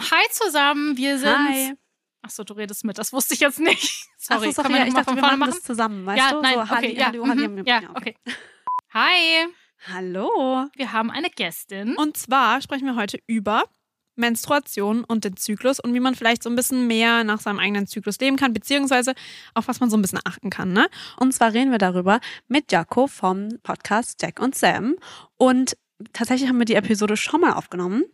Ähm, hi zusammen, wir sind. Hi. Achso, du redest mit, das wusste ich jetzt nicht. Sorry, Ach so, sorry ja, ich dachte, wir vorne machen das zusammen, weißt ja, du? nein, so, okay, Halli, ja, Halli, mhm, Halli, ja, okay. Hi, Hallo. wir haben eine Gästin. Und zwar sprechen wir heute über Menstruation und den Zyklus und wie man vielleicht so ein bisschen mehr nach seinem eigenen Zyklus leben kann, beziehungsweise auf was man so ein bisschen achten kann. Ne? Und zwar reden wir darüber mit Jaco vom Podcast Jack und Sam. Und tatsächlich haben wir die Episode schon mal aufgenommen.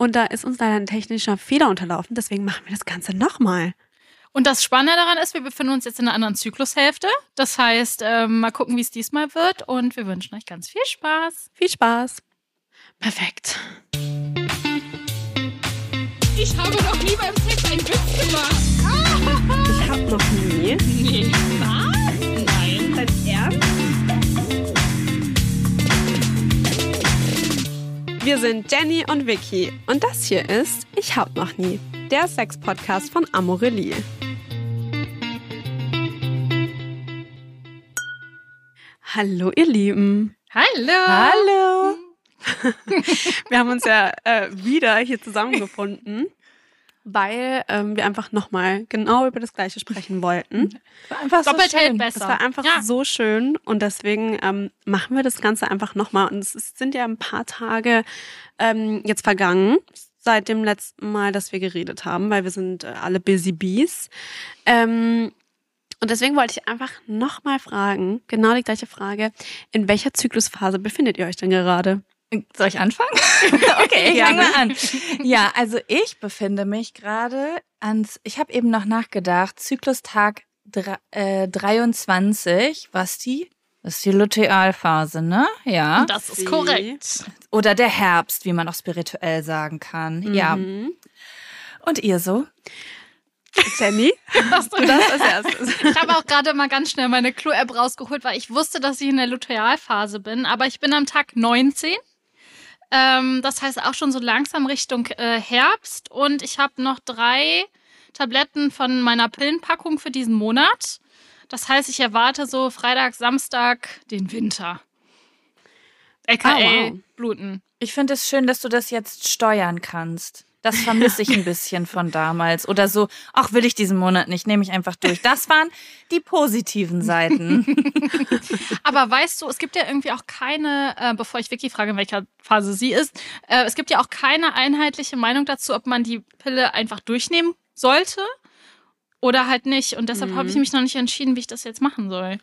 Und da ist uns leider ein technischer Fehler unterlaufen, deswegen machen wir das Ganze nochmal. Und das Spannende daran ist, wir befinden uns jetzt in einer anderen Zyklushälfte. Das heißt, ähm, mal gucken, wie es diesmal wird. Und wir wünschen euch ganz viel Spaß. Viel Spaß. Perfekt. Ich habe noch nie beim Sex einen Witz gemacht. Ich habe noch nie. Nee. Was? Nein. Dein Ernst? Wir sind Jenny und Vicky und das hier ist Ich hab noch nie, der Sex-Podcast von Amorelie. Hallo ihr Lieben. Hallo. Hallo. wir haben uns ja äh, wieder hier zusammengefunden, weil ähm, wir einfach nochmal genau über das Gleiche sprechen wollten. Einfach so Doppelt hält schön. besser. Das war einfach ja. so schön und deswegen ähm, machen wir das Ganze einfach nochmal. Und es sind ja ein paar Tage ähm, jetzt vergangen seit dem letzten Mal, dass wir geredet haben, weil wir sind äh, alle Busy Bees. Ähm, und deswegen wollte ich einfach nochmal fragen, genau die gleiche Frage, in welcher Zyklusphase befindet ihr euch denn gerade? Soll ich anfangen? okay, ich fange mal an. Ja, also ich befinde mich gerade ans, ich habe eben noch nachgedacht, Zyklustag dre- äh, 23, was die? Das ist die Lutealphase, ne? Ja. Das ist korrekt. Oder der Herbst, wie man auch spirituell sagen kann. Ja. Mhm. Und ihr so? Jenny, Hast du das als erstes. Ich habe auch gerade mal ganz schnell meine Clue-App rausgeholt, weil ich wusste, dass ich in der Lutealphase bin. Aber ich bin am Tag 19. Ähm, das heißt auch schon so langsam Richtung äh, Herbst. Und ich habe noch drei Tabletten von meiner Pillenpackung für diesen Monat. Das heißt, ich erwarte so Freitag, Samstag den Winter. AKA Ah, wow. Bluten. Ich finde es schön, dass du das jetzt steuern kannst. Das vermisse ich ein bisschen von damals. Oder so, ach, will ich diesen Monat nicht, nehme ich einfach durch. Das waren die positiven Seiten. Aber weißt du, es gibt ja irgendwie auch keine, äh, bevor ich Vicky frage, in welcher Phase sie ist, äh, es gibt ja auch keine einheitliche Meinung dazu, ob man die Pille einfach durchnehmen sollte oder halt nicht. Und deshalb habe ich mich noch nicht entschieden, wie ich das jetzt machen soll.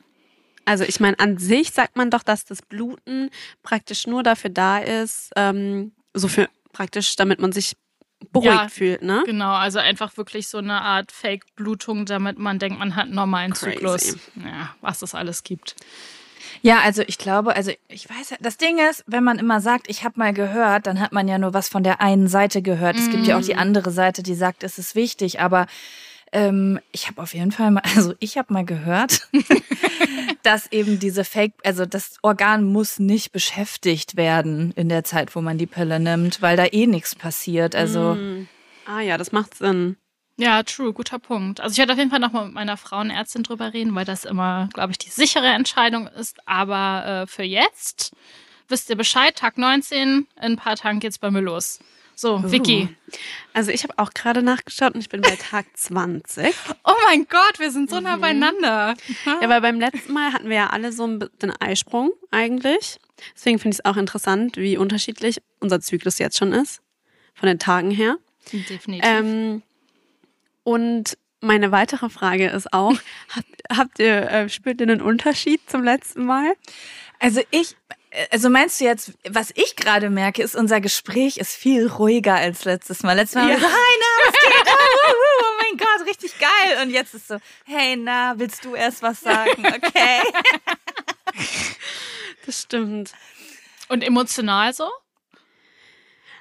Also ich meine, an sich sagt man doch, dass das Bluten praktisch nur dafür da ist, ähm, so für praktisch, damit man sich beruhigt Ja. fühlt, ne? Genau, also einfach wirklich so eine Art Fake-Blutung, damit man denkt, man hat einen normalen Crazy. Zyklus. Ja, was es alles gibt. Ja, also ich glaube, also ich weiß ja, das Ding ist, wenn man immer sagt, ich habe mal gehört, dann hat man ja nur was von der einen Seite gehört. Es gibt ja auch die andere Seite, die sagt, es ist wichtig, aber ähm, ich habe auf jeden Fall mal, also ich habe mal gehört, dass eben diese Fake, also das Organ muss nicht beschäftigt werden in der Zeit, wo man die Pille nimmt, weil da eh nichts passiert. Also Mm. Ah ja, das macht Sinn. Ja, true, guter Punkt. Also ich werde auf jeden Fall noch mal mit meiner Frauenärztin drüber reden, weil das immer, glaube ich, die sichere Entscheidung ist. Aber äh, für jetzt wisst ihr Bescheid, Tag 19, in ein paar Tagen geht's bei mir los. So, Vicky. Also ich habe auch gerade nachgeschaut und ich bin bei Tag 20. Oh mein Gott, wir sind so nah beieinander. Ja, weil beim letzten Mal hatten wir ja alle so ein bi- den Eisprung eigentlich. Deswegen finde ich es auch interessant, wie unterschiedlich unser Zyklus jetzt schon ist. Von den Tagen her. Definitiv. Ähm, und meine weitere Frage ist auch, habt, habt ihr, äh, spürt ihr einen Unterschied zum letzten Mal? Also ich, also meinst du jetzt, was ich gerade merke, ist, unser Gespräch ist viel ruhiger als letztes Mal. Letztes Mal haben wir Ja. so, hi, na, was geht? Oh, oh, oh mein Gott, richtig geil. Und jetzt ist so, hey, na, willst du erst was sagen? Okay. Das stimmt. Und emotional so?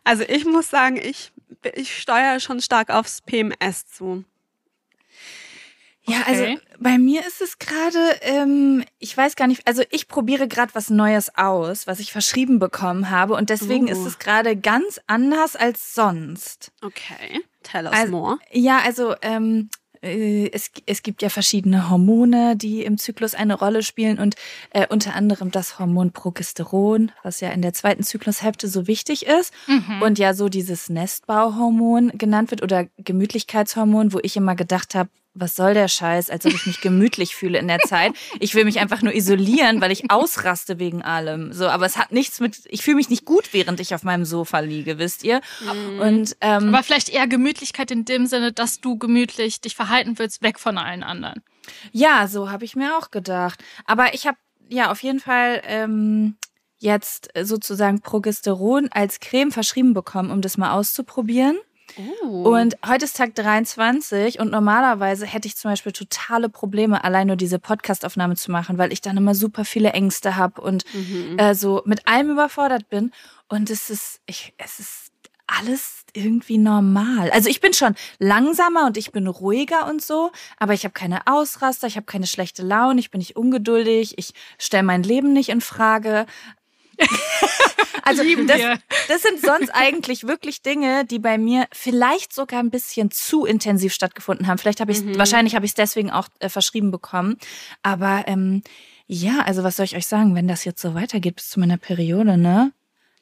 Also ich muss sagen, ich, ich steuere schon stark aufs PMS zu. Ja, Okay. also bei mir ist es gerade, ähm, ich weiß gar nicht, also ich probiere gerade was Neues aus, was ich verschrieben bekommen habe und deswegen Uh. ist es gerade ganz anders als sonst. Okay, tell us Also- more. Ja, also ähm, äh, es, es gibt ja verschiedene Hormone, die im Zyklus eine Rolle spielen und äh, unter anderem das Hormon Progesteron, was ja in der zweiten Zyklushälfte so wichtig ist Mhm. und ja so dieses Nestbauhormon genannt wird oder Gemütlichkeitshormon, wo ich immer gedacht habe, was soll der Scheiß, als ob ich mich gemütlich fühle in der Zeit. Ich will mich einfach nur isolieren, weil ich ausraste wegen allem. So, aber es hat nichts mit, ich fühle mich nicht gut, während ich auf meinem Sofa liege, wisst ihr? Und ähm, Aber vielleicht eher Gemütlichkeit in dem Sinne, dass du gemütlich dich verhalten willst, weg von allen anderen. Ja, so habe ich mir auch gedacht. Aber ich habe ja auf jeden Fall ähm, jetzt sozusagen Progesteron als Creme verschrieben bekommen, um das mal auszuprobieren. Und heute ist Tag 23 und normalerweise hätte ich zum Beispiel totale Probleme, allein nur diese Podcastaufnahme zu machen, weil ich dann immer super viele Ängste habe und äh, so mit allem überfordert bin. Und es ist, ich, es ist alles irgendwie normal. Also ich bin schon langsamer und ich bin ruhiger und so, aber ich habe keine Ausraster, ich habe keine schlechte Laune, ich bin nicht ungeduldig, ich stelle mein Leben nicht in Frage. also Lieben das, das sind sonst eigentlich wirklich Dinge, die bei mir vielleicht sogar ein bisschen zu intensiv stattgefunden haben. Vielleicht habe ich wahrscheinlich habe ich es deswegen auch äh, verschrieben bekommen. Aber ähm, ja, also was soll ich euch sagen, wenn das jetzt so weitergeht bis zu meiner Periode, ne?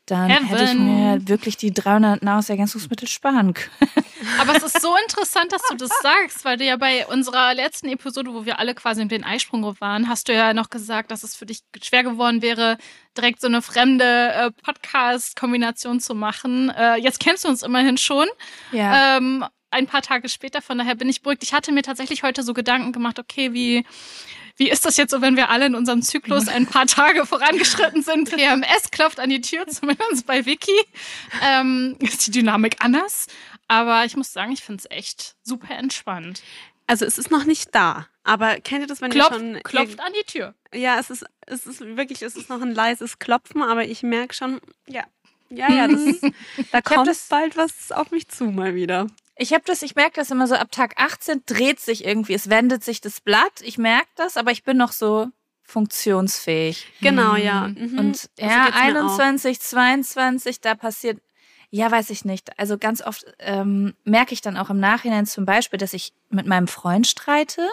Dann hätte ich Heaven. mir wirklich die 300 Nahrungsergänzungsmittel sparen können. Aber es ist so interessant, dass du das sagst, weil du ja bei unserer letzten Episode, wo wir alle quasi in den Eisprung waren, hast du ja noch gesagt, dass es für dich schwer geworden wäre, direkt so eine fremde äh, Podcast-Kombination zu machen. Äh, jetzt kennst du uns immerhin schon. Ja. Ähm, ein paar Tage später, von daher bin ich beruhigt. Ich hatte mir tatsächlich heute so Gedanken gemacht, okay, wie, wie ist das jetzt so, wenn wir alle in unserem Zyklus ein paar Tage vorangeschritten sind? PMS klopft an die Tür, zumindest bei Vicky. Ähm, ist die Dynamik anders. Aber ich muss sagen, ich finde es echt super entspannt. Also es ist noch nicht da. Aber kennt ihr das, wenn Klopf, ihr schon... klopft an die Tür. Ja, es ist, es ist wirklich, es ist noch ein leises Klopfen, aber ich merke schon, ja, ja, ja, das ist, da kommt das- bald was auf mich zu mal wieder. Ich habe das, ich merke das immer so ab Tag 18 dreht sich irgendwie, es wendet sich das Blatt. Ich merke das, aber ich bin noch so funktionsfähig. Genau, ja. Mhm. Und So ja, geht's mir auch. 21, 22, da passiert, ja, weiß ich nicht. Also ganz oft ähm, merke ich dann auch im Nachhinein zum Beispiel, dass ich mit meinem Freund streite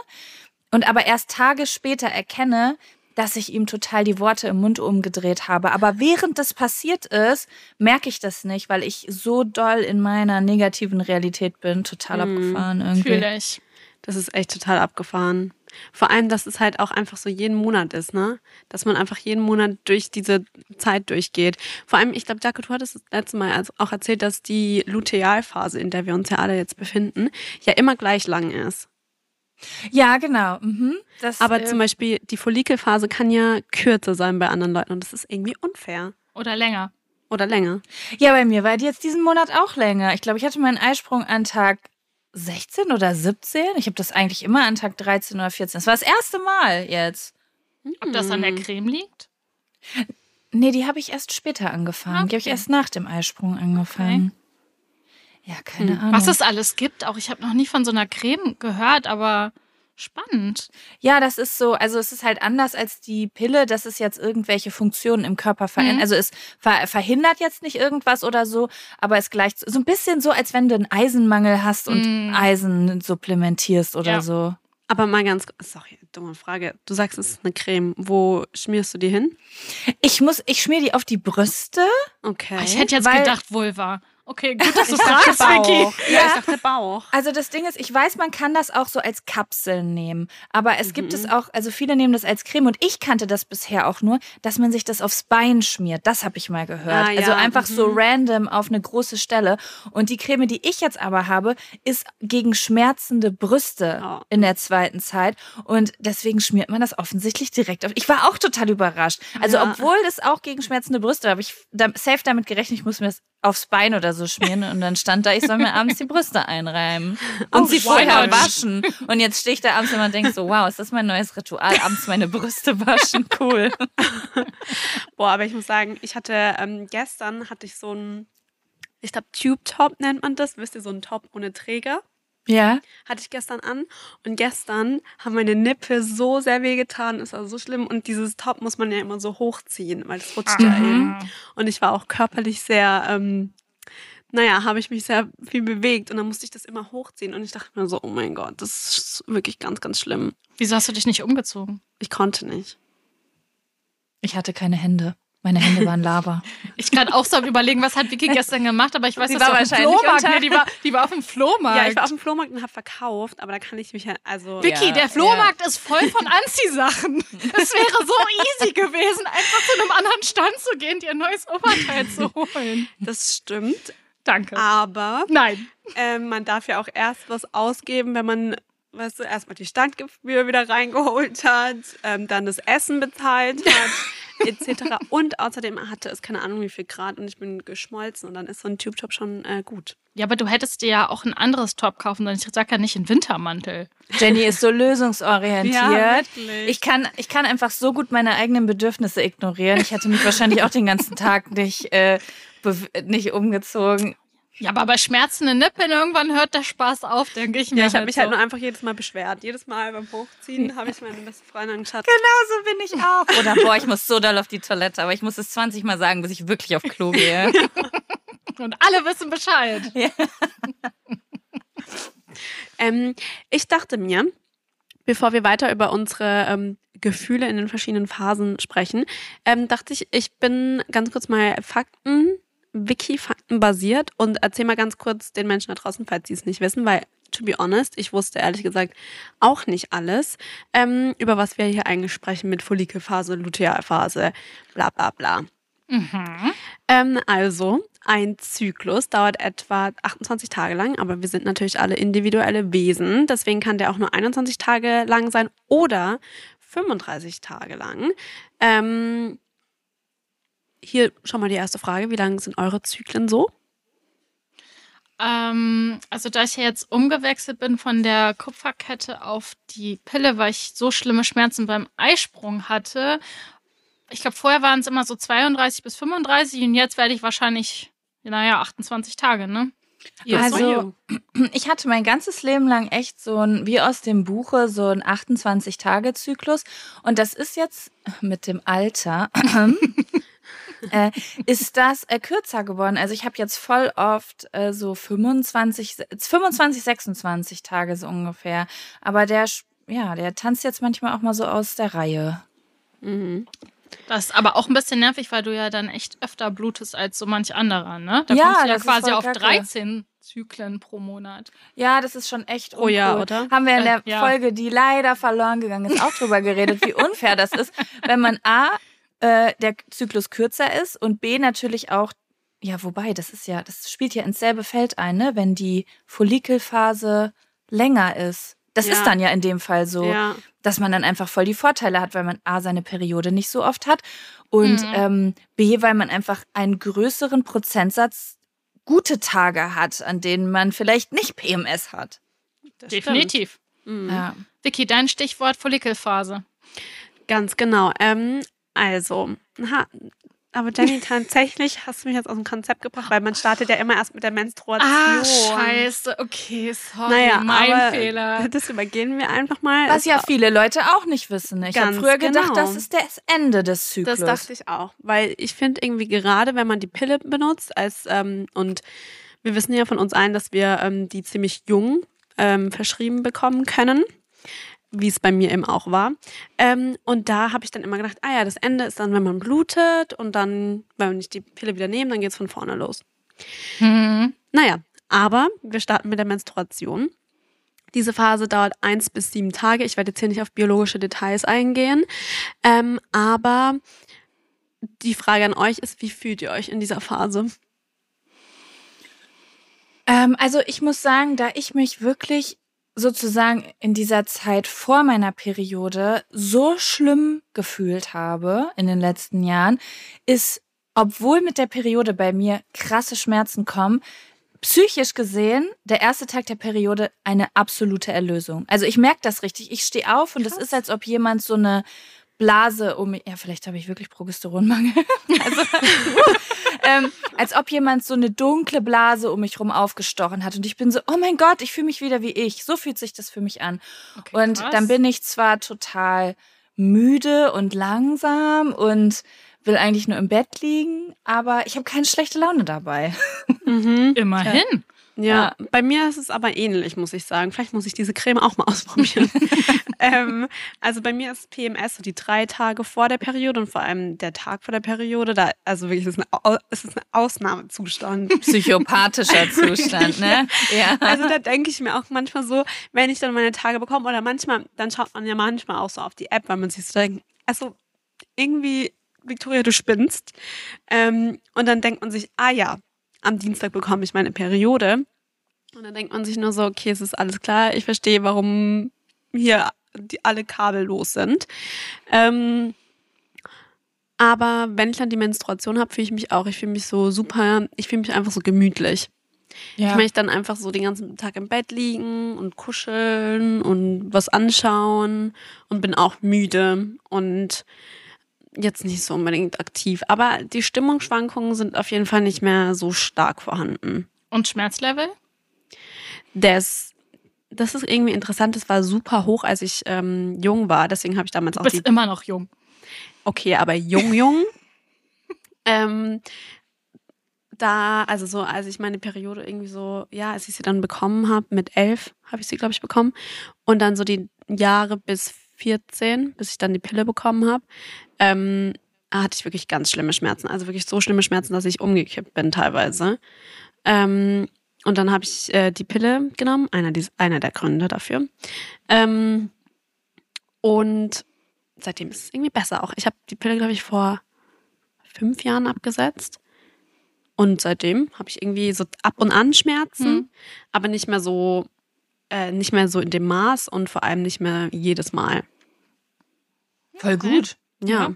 und aber erst Tage später erkenne, dass ich ihm total die Worte im Mund umgedreht habe. Aber während das passiert ist, merke ich das nicht, weil ich so doll in meiner negativen Realität bin. Total abgefahren irgendwie. Fühle ich. Das ist echt total abgefahren. Vor allem, dass es halt auch einfach so jeden Monat ist, ne? Dass man einfach jeden Monat durch diese Zeit durchgeht. Vor allem, ich glaube, Jaco, du hattest das letzte Mal auch erzählt, dass die Lutealphase, in der wir uns ja alle jetzt befinden, ja immer gleich lang ist. Ja, genau. Mhm. Das, Aber äh, zum Beispiel die Follikelphase kann ja kürzer sein bei anderen Leuten und das ist irgendwie unfair. Oder länger. Oder länger. Ja, bei mir war die jetzt diesen Monat auch länger. Ich glaube, ich hatte meinen Eisprung an Tag 16 oder 17. Ich habe das eigentlich immer an Tag 13 oder 14. Das war das erste Mal jetzt. Ob das an der Hm. Creme liegt? Nee, die habe ich erst später angefangen. Die habe ich Okay. erst nach dem Eisprung angefangen. Ja, keine Ahnung. Was es alles gibt. Auch ich habe noch nie von so einer Creme gehört, aber spannend. Ja, das ist so, also es ist halt anders als die Pille, dass es jetzt irgendwelche Funktionen im Körper verändert. Mhm. Also es ver verhindert jetzt nicht irgendwas oder so, aber es gleicht so ein bisschen so, als wenn du einen Eisenmangel hast und Mhm. Eisen supplementierst oder Ja. so. Aber mal ganz, sorry, dumme Frage. Du sagst, es ist eine Creme. Wo schmierst du die hin? Ich muss, ich schmier die auf die Brüste. Okay. Ich hätte jetzt Weil- gedacht Vulva. Okay, gut, dass du Ich dachte fragst, Vicky. Ja, ich dachte Bauch. Also das Ding ist, ich weiß, man kann das auch so als Kapseln nehmen. Aber es gibt Mhm. es auch, also viele nehmen das als Creme und ich kannte das bisher auch nur, dass man sich das aufs Bein schmiert. Das habe ich mal gehört. Ah, ja, Also einfach so mhm. random auf eine große Stelle. Und die Creme, die ich jetzt aber habe, ist gegen schmerzende Brüste Oh. in der zweiten Zeit. Und deswegen schmiert man das offensichtlich direkt auf. Ich war auch total überrascht. Also Ja. obwohl das auch gegen schmerzende Brüste, habe ich safe damit gerechnet, ich muss mir das aufs Bein oder so schmieren und dann stand da, ich soll mir abends die Brüste einreiben und Oh, sie why vorher waschen. Und jetzt stehe ich da abends immer und denke so, wow, ist das mein neues Ritual, abends meine Brüste waschen, cool. Boah, aber ich muss sagen, ich hatte ähm, gestern hatte ich so ein, ich glaube Tube Top nennt man das, wisst ihr, so ein Top ohne Träger. Ja? Hatte ich gestern an und gestern haben meine Nippel so sehr wehgetan, ist also so schlimm und dieses Top muss man ja immer so hochziehen, weil das rutscht ja Mhm. eben. Und ich war auch körperlich sehr ähm, naja, habe ich mich sehr viel bewegt und dann musste ich das immer hochziehen und ich dachte mir so, oh mein Gott, das ist wirklich ganz, ganz schlimm. Wieso hast du dich nicht umgezogen? Ich konnte nicht. Ich hatte keine Hände. Meine Hände waren Lava. Ich kann auch so am überlegen, was hat Vicky gestern gemacht, aber ich weiß, Sie dass war sie auf dem wahrscheinlich Flohmarkt, unter- nee, die war, die war auf dem Flohmarkt. Ja, ich war auf dem Flohmarkt und habe verkauft, aber da kann ich mich ja, also. Vicky, Ja, der Flohmarkt ist voll von Anziehsachen. Es wäre so easy gewesen, einfach zu einem anderen Stand zu gehen, dir ein neues Oberteil zu holen. Das stimmt, Danke. aber Nein. ähm, man darf ja auch erst was ausgeben, wenn man, weißt du, erstmal die Standgebühr wieder reingeholt hat, ähm, dann das Essen bezahlt hat, etc. Und außerdem hatte es keine Ahnung wie viel Grad und ich bin geschmolzen und dann ist so ein Tube-Top schon äh, gut. Ja, aber du hättest dir ja auch ein anderes Top kaufen sollen. Ich sag ja nicht einen Wintermantel. Jenny ist so lösungsorientiert. Ja, wirklich. ich, kann, ich kann einfach so gut meine eigenen Bedürfnisse ignorieren. Ich hätte mich wahrscheinlich auch den ganzen Tag nicht, äh, nicht umgezogen. Ja, aber bei schmerzenden Nippeln irgendwann hört der Spaß auf, denke ich mir. Ja, ich habe mich halt so. nur einfach jedes Mal beschwert. Jedes Mal beim Hochziehen habe ich meine beste Freundin gesagt, Genau so bin ich auch. Oder boah, ich muss so doll auf die Toilette, aber ich muss es 20 Mal sagen, bis ich wirklich auf Klo gehe. Und alle wissen Bescheid. Ähm, ich dachte mir, bevor wir weiter über unsere ähm, Gefühle in den verschiedenen Phasen sprechen, ähm, dachte ich, ich bin ganz kurz mal Fakten, Wiki-Fakten basiert und erzähl mal ganz kurz den Menschen da draußen, falls sie es nicht wissen, weil to be honest, ich wusste ehrlich gesagt auch nicht alles, ähm, über was wir hier eigentlich sprechen mit Follikelphase, Lutealphase, bla bla bla. Ähm, also, ein Zyklus dauert etwa 28 Tage lang, aber wir sind natürlich alle individuelle Wesen. Deswegen kann der auch nur 21 Tage lang sein oder 35 Tage lang. Ähm, hier schon mal die erste Frage. Wie lang sind eure Zyklen so? Ähm, also da ich ja jetzt umgewechselt bin von der Kupferkette auf die Pille, weil ich so schlimme Schmerzen beim Eisprung hatte. Ich glaube, vorher waren es immer so 32 bis 35 und jetzt werde ich wahrscheinlich, naja, 28 Tage, ne? Yes, Also-. Ich hatte mein ganzes Leben lang echt so ein, wie aus dem Buche, so ein 28-Tage-Zyklus. Und das ist jetzt mit dem Alter, äh, ist das äh, kürzer geworden. Also ich habe jetzt voll oft äh, so 25, 25, 26 Tage so ungefähr. Aber der, ja, der tanzt jetzt manchmal auch mal so aus der Reihe. Mhm. Das ist aber auch ein bisschen nervig, weil du ja dann echt öfter blutest als so manch anderer, ne? Da Ja, kommst du ja quasi auf kacke. 13 Zyklen pro Monat. Ja, das ist schon echt Oh ja, uncool. oder? Haben wir in der Äh, ja. Folge, die leider verloren gegangen ist, auch drüber geredet, wie unfair das ist, wenn man A, äh, der Zyklus kürzer ist und B, natürlich auch, ja, wobei, das ist ja, das spielt ja ins selbe Feld ein, ne, wenn die Follikelphase länger ist. Das Ja. ist dann ja in dem Fall so, Ja. dass man dann einfach voll die Vorteile hat, weil man A, seine Periode nicht so oft hat und Mhm. ähm, B, weil man einfach einen größeren Prozentsatz gute Tage hat, an denen man vielleicht nicht PMS hat. Das Definitiv. Mhm. Ja. Vicky, dein Stichwort Follikelphase. Ganz genau. Ähm, also, ha, aber Jenny, tatsächlich hast du mich jetzt aus dem Konzept gebracht, weil man startet ja immer erst mit der Menstruation. Ah, scheiße. Okay, sorry. Naja, mein Fehler. Das übergehen wir einfach mal. Was Es- ja viele Leute auch nicht wissen. Ich habe früher gedacht, genau. das ist das Ende des Zyklus. Das dachte ich auch, weil ich finde irgendwie gerade, wenn man die Pille benutzt als ähm, und wir wissen ja von uns allen, dass wir ähm, die ziemlich jung ähm, verschrieben bekommen können, wie es bei mir eben auch war. Ähm, und da habe ich dann immer gedacht, ah ja, das Ende ist dann, wenn man blutet und dann, wenn nicht die Pille wieder nehmen, dann geht's von vorne los. Mhm. Naja, aber wir starten mit der Menstruation. Diese Phase dauert eins bis sieben Tage. Ich werde jetzt hier nicht auf biologische Details eingehen. Ähm, aber die Frage an euch ist, wie fühlt ihr euch in dieser Phase? Ähm, also ich muss sagen, da ich mich wirklich sozusagen in dieser Zeit vor meiner Periode so schlimm gefühlt habe in den letzten Jahren, ist, obwohl mit der Periode bei mir krasse Schmerzen kommen, psychisch gesehen der erste Tag der Periode eine absolute Erlösung. Also ich merke das richtig. Ich stehe auf und es ist, als ob jemand so eine Blase um mich, ja, vielleicht habe ich wirklich Progesteronmangel. also, ähm, als ob jemand so eine dunkle Blase um mich rum aufgestochen hat. Und ich bin so, oh mein Gott, ich fühle mich wieder wie ich. So fühlt sich das für mich an. Okay, Und krass. dann bin ich zwar total müde und langsam und will eigentlich nur im Bett liegen, aber ich habe keine schlechte Laune dabei. Mhm. Immerhin. Ja, bei mir ist es aber ähnlich, muss ich sagen. Vielleicht muss ich diese Creme auch mal ausprobieren. ähm, also bei mir ist PMS so die drei Tage vor der Periode und vor allem der Tag vor der Periode. Da, also wirklich, es ist, es ist ein Ausnahmezustand. Psychopathischer Zustand, ne? Ja. Also da denke ich mir auch manchmal so, wenn ich dann meine Tage bekomme oder manchmal, dann schaut man ja manchmal auch so auf die App, weil man sich so denkt, also irgendwie, Victoria, du spinnst. Ähm, und dann denkt man sich, ah ja, am Dienstag bekomme ich meine Periode. Und dann denkt man sich nur so, okay, es ist alles klar, ich verstehe, warum hier die, alle Kabel los sind. Ähm, aber wenn ich dann die Menstruation habe, fühle ich mich auch, ich fühle mich so super, ich fühle mich einfach so gemütlich. Ich ja. möchte dann einfach so den ganzen Tag im Bett liegen und kuscheln und was anschauen und bin auch müde und jetzt nicht so unbedingt aktiv. Aber die Stimmungsschwankungen sind auf jeden Fall nicht mehr so stark vorhanden. Und Schmerzlevel? Das, das ist irgendwie interessant. Das war super hoch, als ich ähm, jung war. Deswegen habe ich damals Du auch bist die immer noch jung. Okay, aber jung, jung. ähm, da, also so, als ich meine Periode irgendwie so, ja, als ich sie dann bekommen habe, mit elf habe ich sie, glaube ich, bekommen. Und dann so die Jahre bis 14, bis ich dann die Pille bekommen habe, ähm, hatte ich wirklich ganz schlimme Schmerzen. Also wirklich so schlimme Schmerzen, dass ich umgekippt bin teilweise. Ähm, und dann habe ich äh, die Pille genommen, einer, einer der Gründe dafür. Ähm, und seitdem ist es irgendwie besser auch. Ich habe die Pille, glaube ich, vor fünf Jahren abgesetzt. Und seitdem habe ich irgendwie so ab und an Schmerzen, Hm. aber nicht mehr so, äh, nicht mehr so in dem Maß und vor allem nicht mehr jedes Mal. Voll gut. Ja.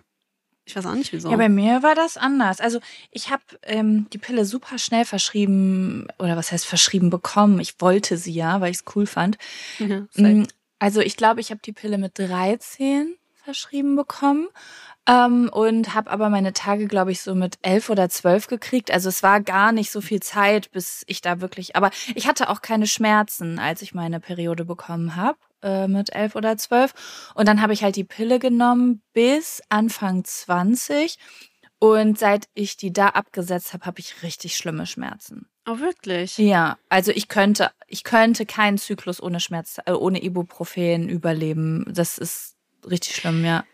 Ich weiß auch nicht wieso. Ja, bei mir war das anders. Also ich habe ähm, die Pille super schnell verschrieben, oder was heißt verschrieben bekommen. Ich wollte sie ja, weil ich es cool fand. ja. Mm, Also ich glaube, ich habe die Pille mit 13 verschrieben bekommen ähm, und habe aber meine Tage, glaube ich, so mit 11 oder 12 gekriegt. Also es war gar nicht so viel Zeit, bis ich da wirklich. Aber ich hatte auch keine Schmerzen, als ich meine Periode bekommen habe äh, mit 11 oder 12. Und dann habe ich halt die Pille genommen bis Anfang 20. Und seit ich die da abgesetzt habe, habe ich richtig schlimme Schmerzen. oh, wirklich? Ja, also ich könnte, ich könnte keinen Zyklus ohne Schmerz, äh, ohne Ibuprofen überleben. Das ist richtig schlimm, ja.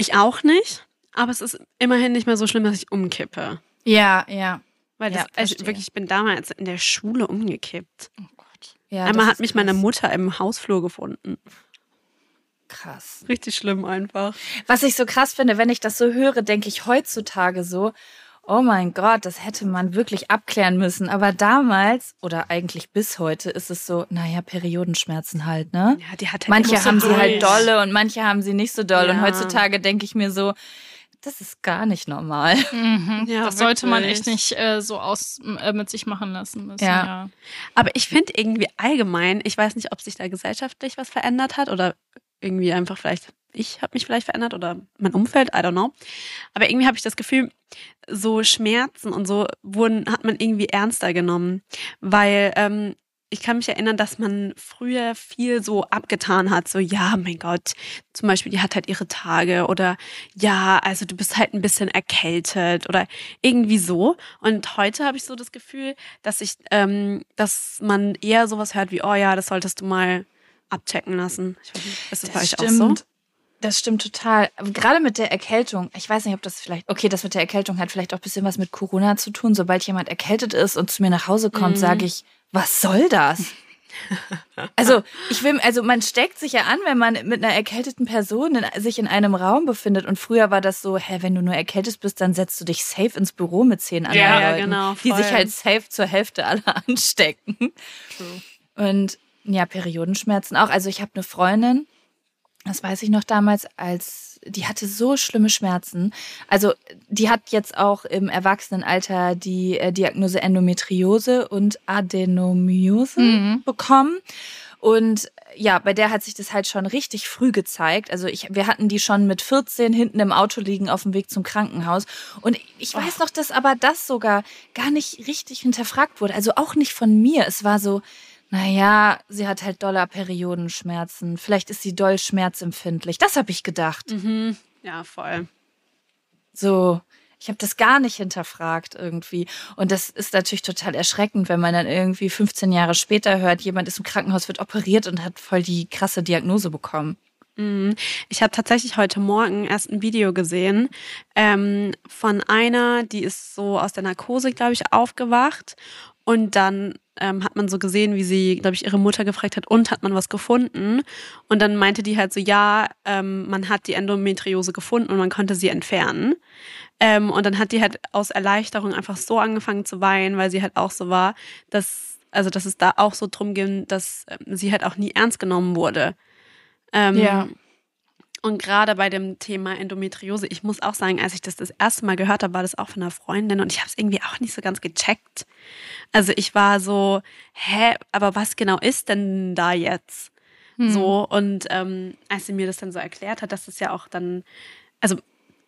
Ich auch nicht, aber es ist immerhin nicht mehr so schlimm, dass ich umkippe. Ja, ja. Weil das, Ja, also wirklich, ich bin damals in der Schule umgekippt. Oh Gott. ja Einmal hat mich krass. meine Mutter im Hausflur gefunden. krass. Richtig schlimm einfach. Was ich so krass finde, wenn ich das so höre, denke ich heutzutage so, oh mein Gott, das hätte man wirklich abklären müssen. Aber damals oder eigentlich bis heute ist es so, naja, Periodenschmerzen halt, ne? Ja, die hat halt Manche immer so haben sie halt dolle und manche haben sie nicht so doll. Und Ja. heutzutage denke ich mir so, das ist gar nicht normal. Mhm. Ja, das sollte man wirklich. echt nicht äh, so aus äh, mit sich machen lassen müssen. Ja. Ja. Aber ich finde irgendwie allgemein, ich weiß nicht, ob sich da gesellschaftlich was verändert hat oder irgendwie einfach vielleicht, ich habe mich vielleicht verändert oder mein Umfeld, I don't know. Aber irgendwie habe ich das Gefühl, so Schmerzen und so wurden, hat man irgendwie ernster genommen. Weil ähm, ich kann mich erinnern, dass man früher viel so abgetan hat. So, ja, mein Gott, zum Beispiel, die hat halt ihre Tage oder ja, also du bist halt ein bisschen erkältet oder irgendwie so. Und heute habe ich so das Gefühl, dass ich, ähm, dass man eher sowas hört wie, oh ja, das solltest du mal abchecken lassen. Ich weiß nicht, ist das, bei euch auch so? Das stimmt total. Gerade mit der Erkältung. Ich weiß nicht, ob das vielleicht. Okay, das mit der Erkältung hat vielleicht auch ein bisschen was mit Corona zu tun. Sobald jemand erkältet ist und zu mir nach Hause kommt, Mhm. sage ich, was soll das? Also, ich will, also man steckt sich ja an, wenn man mit einer erkälteten Person in, sich in einem Raum befindet. Und früher war das so, hä, wenn du nur erkältet bist, dann setzt du dich safe ins Büro mit zehn anderen Ja, Leuten, genau, die sich halt safe zur Hälfte alle anstecken. Und ja, Periodenschmerzen auch. Also ich habe eine Freundin, das weiß ich noch damals, als die hatte so schlimme Schmerzen. Also die hat jetzt auch im Erwachsenenalter die äh, Diagnose Endometriose und Adenomiose Mhm. bekommen. Und ja, bei der hat sich das halt schon richtig früh gezeigt. Also ich, wir hatten die schon mit 14 hinten im Auto liegen auf dem Weg zum Krankenhaus. Und ich weiß noch, dass aber das sogar gar nicht richtig hinterfragt wurde. Also auch nicht von mir. Es war so, naja, sie hat halt doller Periodenschmerzen. Vielleicht ist sie doll schmerzempfindlich. Das habe ich gedacht. Mhm. Ja, voll. so, ich habe das gar nicht hinterfragt irgendwie. Und das ist natürlich total erschreckend, wenn man dann irgendwie 15 Jahre später hört, jemand ist im Krankenhaus, wird operiert und hat voll die krasse Diagnose bekommen. Mhm. Ich habe tatsächlich heute Morgen erst ein Video gesehen ähm, von einer, die ist so aus der Narkose, glaube ich, aufgewacht. Und dann ähm, hat man so gesehen, wie sie, glaube ich, ihre Mutter gefragt hat, und hat man was gefunden? Und dann meinte die halt so, ja, ähm, man hat die Endometriose gefunden und man konnte sie entfernen. Ähm, und dann hat die halt aus Erleichterung einfach so angefangen zu weinen, weil sie halt auch so war, dass, also dass es da auch so drum ging, dass ähm, sie halt auch nie ernst genommen wurde. Ähm, Ja. Und gerade bei dem Thema Endometriose, ich muss auch sagen, als ich das das erste Mal gehört habe, war das auch von einer Freundin und ich habe es irgendwie auch nicht so ganz gecheckt. Also ich war so, hä, aber was genau ist denn da jetzt? Hm. So und ähm, als sie mir das dann so erklärt hat, dass es ja auch dann, also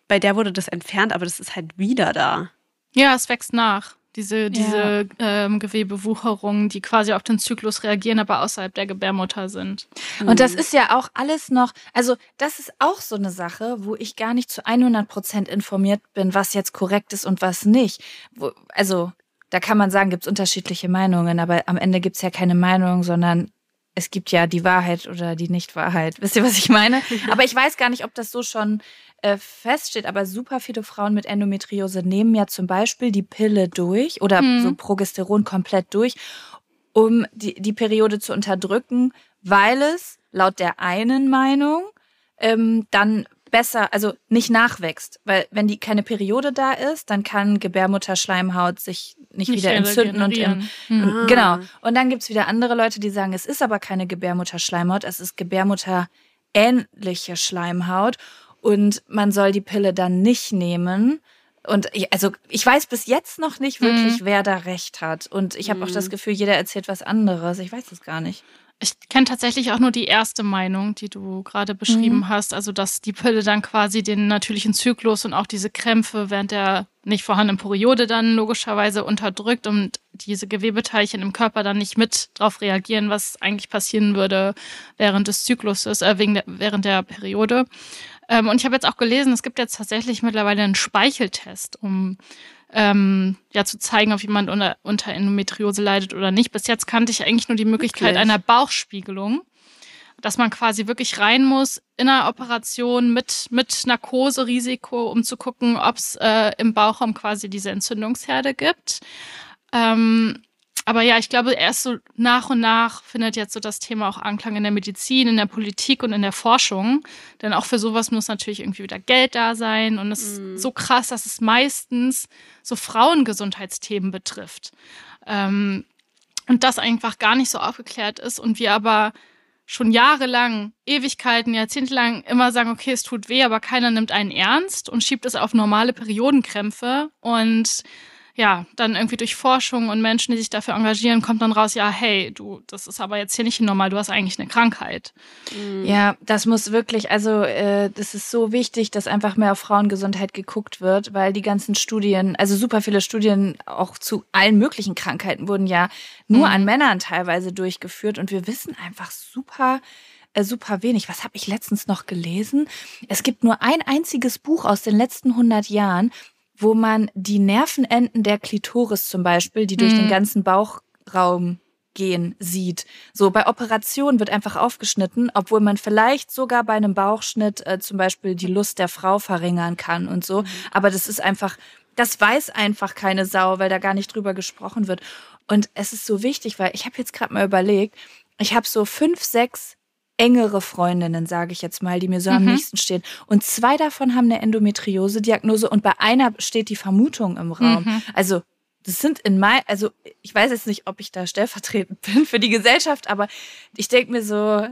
bei der wurde das entfernt, aber das ist halt wieder da. Ja, es wächst nach. Diese, diese ähm, Gewebewucherungen, die quasi auf den Zyklus reagieren, aber außerhalb der Gebärmutter sind. Und das ist ja auch alles noch, also das ist auch so eine Sache, wo ich gar nicht zu 100 Prozent informiert bin, was jetzt korrekt ist und was nicht. Wo, also da kann man sagen, gibt es unterschiedliche Meinungen, aber am Ende gibt es ja keine Meinung, sondern es gibt ja die Wahrheit oder die Nicht-Wahrheit. Wisst ihr, was ich meine? Aber ich weiß gar nicht, ob das so schon äh, feststeht, aber super viele Frauen mit Endometriose nehmen ja zum Beispiel die Pille durch oder Hm. so Progesteron komplett durch, um die, die Periode zu unterdrücken, weil es laut der einen Meinung ähm, dann besser, also nicht nachwächst. Weil wenn die keine Periode da ist, dann kann Gebärmutterschleimhaut sich nicht, Nicht wieder entzünden und im, regenerieren. Hm. Ah. Genau. Und dann gibt's wieder andere Leute, die sagen, es ist aber keine Gebärmutterschleimhaut, es ist Gebärmutterähnliche Schleimhaut und man soll die Pille dann nicht nehmen. Und ich, also ich weiß bis jetzt noch nicht wirklich, wer da recht hat. Und ich habe auch das Gefühl, jeder erzählt was anderes. Ich weiß es gar nicht. Ich kenne tatsächlich auch nur die erste Meinung, die du gerade beschrieben Mhm. hast. Also, dass die Pille dann quasi den natürlichen Zyklus und auch diese Krämpfe während der nicht vorhandenen Periode dann logischerweise unterdrückt und diese Gewebeteilchen im Körper dann nicht mit drauf reagieren, was eigentlich passieren würde während des Zykluses, äh, wegen der, während der Periode. Ähm, und ich habe jetzt auch gelesen, es gibt jetzt tatsächlich mittlerweile einen Speicheltest, um ähm, ja zu zeigen, ob jemand unter, unter Endometriose leidet oder nicht. Bis jetzt kannte ich eigentlich nur die Möglichkeit Wirklich? einer Bauchspiegelung, dass man quasi wirklich rein muss in einer Operation mit mit Narkoserisiko, um zu gucken, ob es äh, im Bauchraum quasi diese Entzündungsherde gibt. Ähm, aber ja, ich glaube, erst so nach und nach findet jetzt so das Thema auch Anklang in der Medizin, in der Politik und in der Forschung. Denn auch für sowas muss natürlich irgendwie wieder Geld da sein. Und es ist so krass, dass es meistens so Frauengesundheitsthemen betrifft. Ähm, und das einfach gar nicht so aufgeklärt ist und wir aber schon jahrelang, Ewigkeiten, jahrzehntelang immer sagen, okay, es tut weh, aber keiner nimmt einen ernst und schiebt es auf normale Periodenkrämpfe und ja, dann irgendwie durch Forschung und Menschen, die sich dafür engagieren, kommt dann raus, ja, hey, du, das ist aber jetzt hier nicht normal, du hast eigentlich eine Krankheit. Ja, das muss wirklich, also äh, das ist so wichtig, dass einfach mehr auf Frauengesundheit geguckt wird, weil die ganzen Studien, also super viele Studien auch zu allen möglichen Krankheiten wurden ja nur Mhm. an Männern teilweise durchgeführt und wir wissen einfach super äh, super wenig. Was habe ich letztens noch gelesen? Es gibt nur ein einziges Buch aus den letzten 100 Jahren, wo man die Nervenenden der Klitoris zum Beispiel, die durch Mhm. den ganzen Bauchraum gehen sieht. So bei Operationen wird einfach aufgeschnitten, obwohl man vielleicht sogar bei einem Bauchschnitt äh, zum Beispiel die Lust der Frau verringern kann und so. Aber das ist einfach, das weiß einfach keine Sau, weil da gar nicht drüber gesprochen wird. Und es ist so wichtig, weil ich habe jetzt gerade mal überlegt, ich habe so fünf, sechs engere Freundinnen, sage ich jetzt mal, die mir so am Mhm. nächsten stehen. Und zwei davon haben eine Endometriose-Diagnose und bei einer steht die Vermutung im Raum. Mhm. Also das sind in mein, also ich weiß jetzt nicht, ob ich da stellvertretend bin für die Gesellschaft, aber ich denke mir so,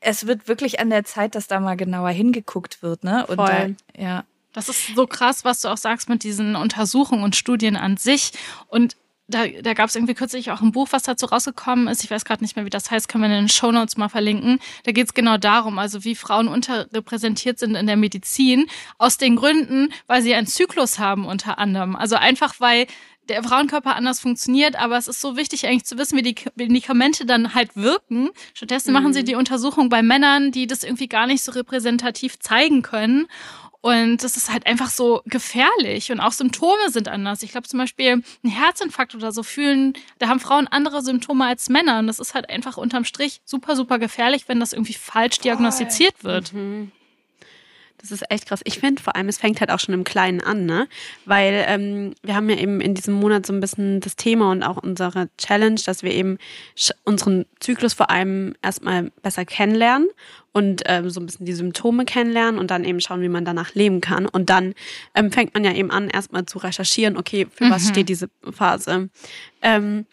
es wird wirklich an der Zeit, dass da mal genauer hingeguckt wird, ne? Und Voll. Da, ja. Das ist so krass, was du auch sagst mit diesen Untersuchungen und Studien an sich. Und da, da gab es irgendwie kürzlich auch ein Buch, was dazu rausgekommen ist. Ich weiß gerade nicht mehr, wie das heißt, können wir in den Shownotes mal verlinken. Da geht es genau darum, also wie Frauen unterrepräsentiert sind in der Medizin. Aus den Gründen, weil sie einen Zyklus haben unter anderem. Also einfach, weil der Frauenkörper anders funktioniert, aber es ist so wichtig eigentlich zu wissen, wie die Medikamente dann halt wirken. Stattdessen machen sie die Untersuchung bei Männern, die das irgendwie gar nicht so repräsentativ zeigen können. Und das ist halt einfach so gefährlich und auch Symptome sind anders. Ich glaube zum Beispiel ein Herzinfarkt oder so fühlen, da haben Frauen andere Symptome als Männer und das ist halt einfach unterm Strich super, super gefährlich, wenn das irgendwie falsch diagnostiziert wird. Mhm. Das ist echt krass. Ich finde vor allem, es fängt halt auch schon im Kleinen an, ne? Weil ähm, wir haben ja eben in diesem Monat so ein bisschen das Thema und auch unsere Challenge, dass wir eben unseren Zyklus vor allem erstmal besser kennenlernen und ähm, so ein bisschen die Symptome kennenlernen und dann eben schauen, wie man danach leben kann. Und dann ähm, fängt man ja eben an, erstmal zu recherchieren, okay, für mhm. was steht diese Phase. Ähm,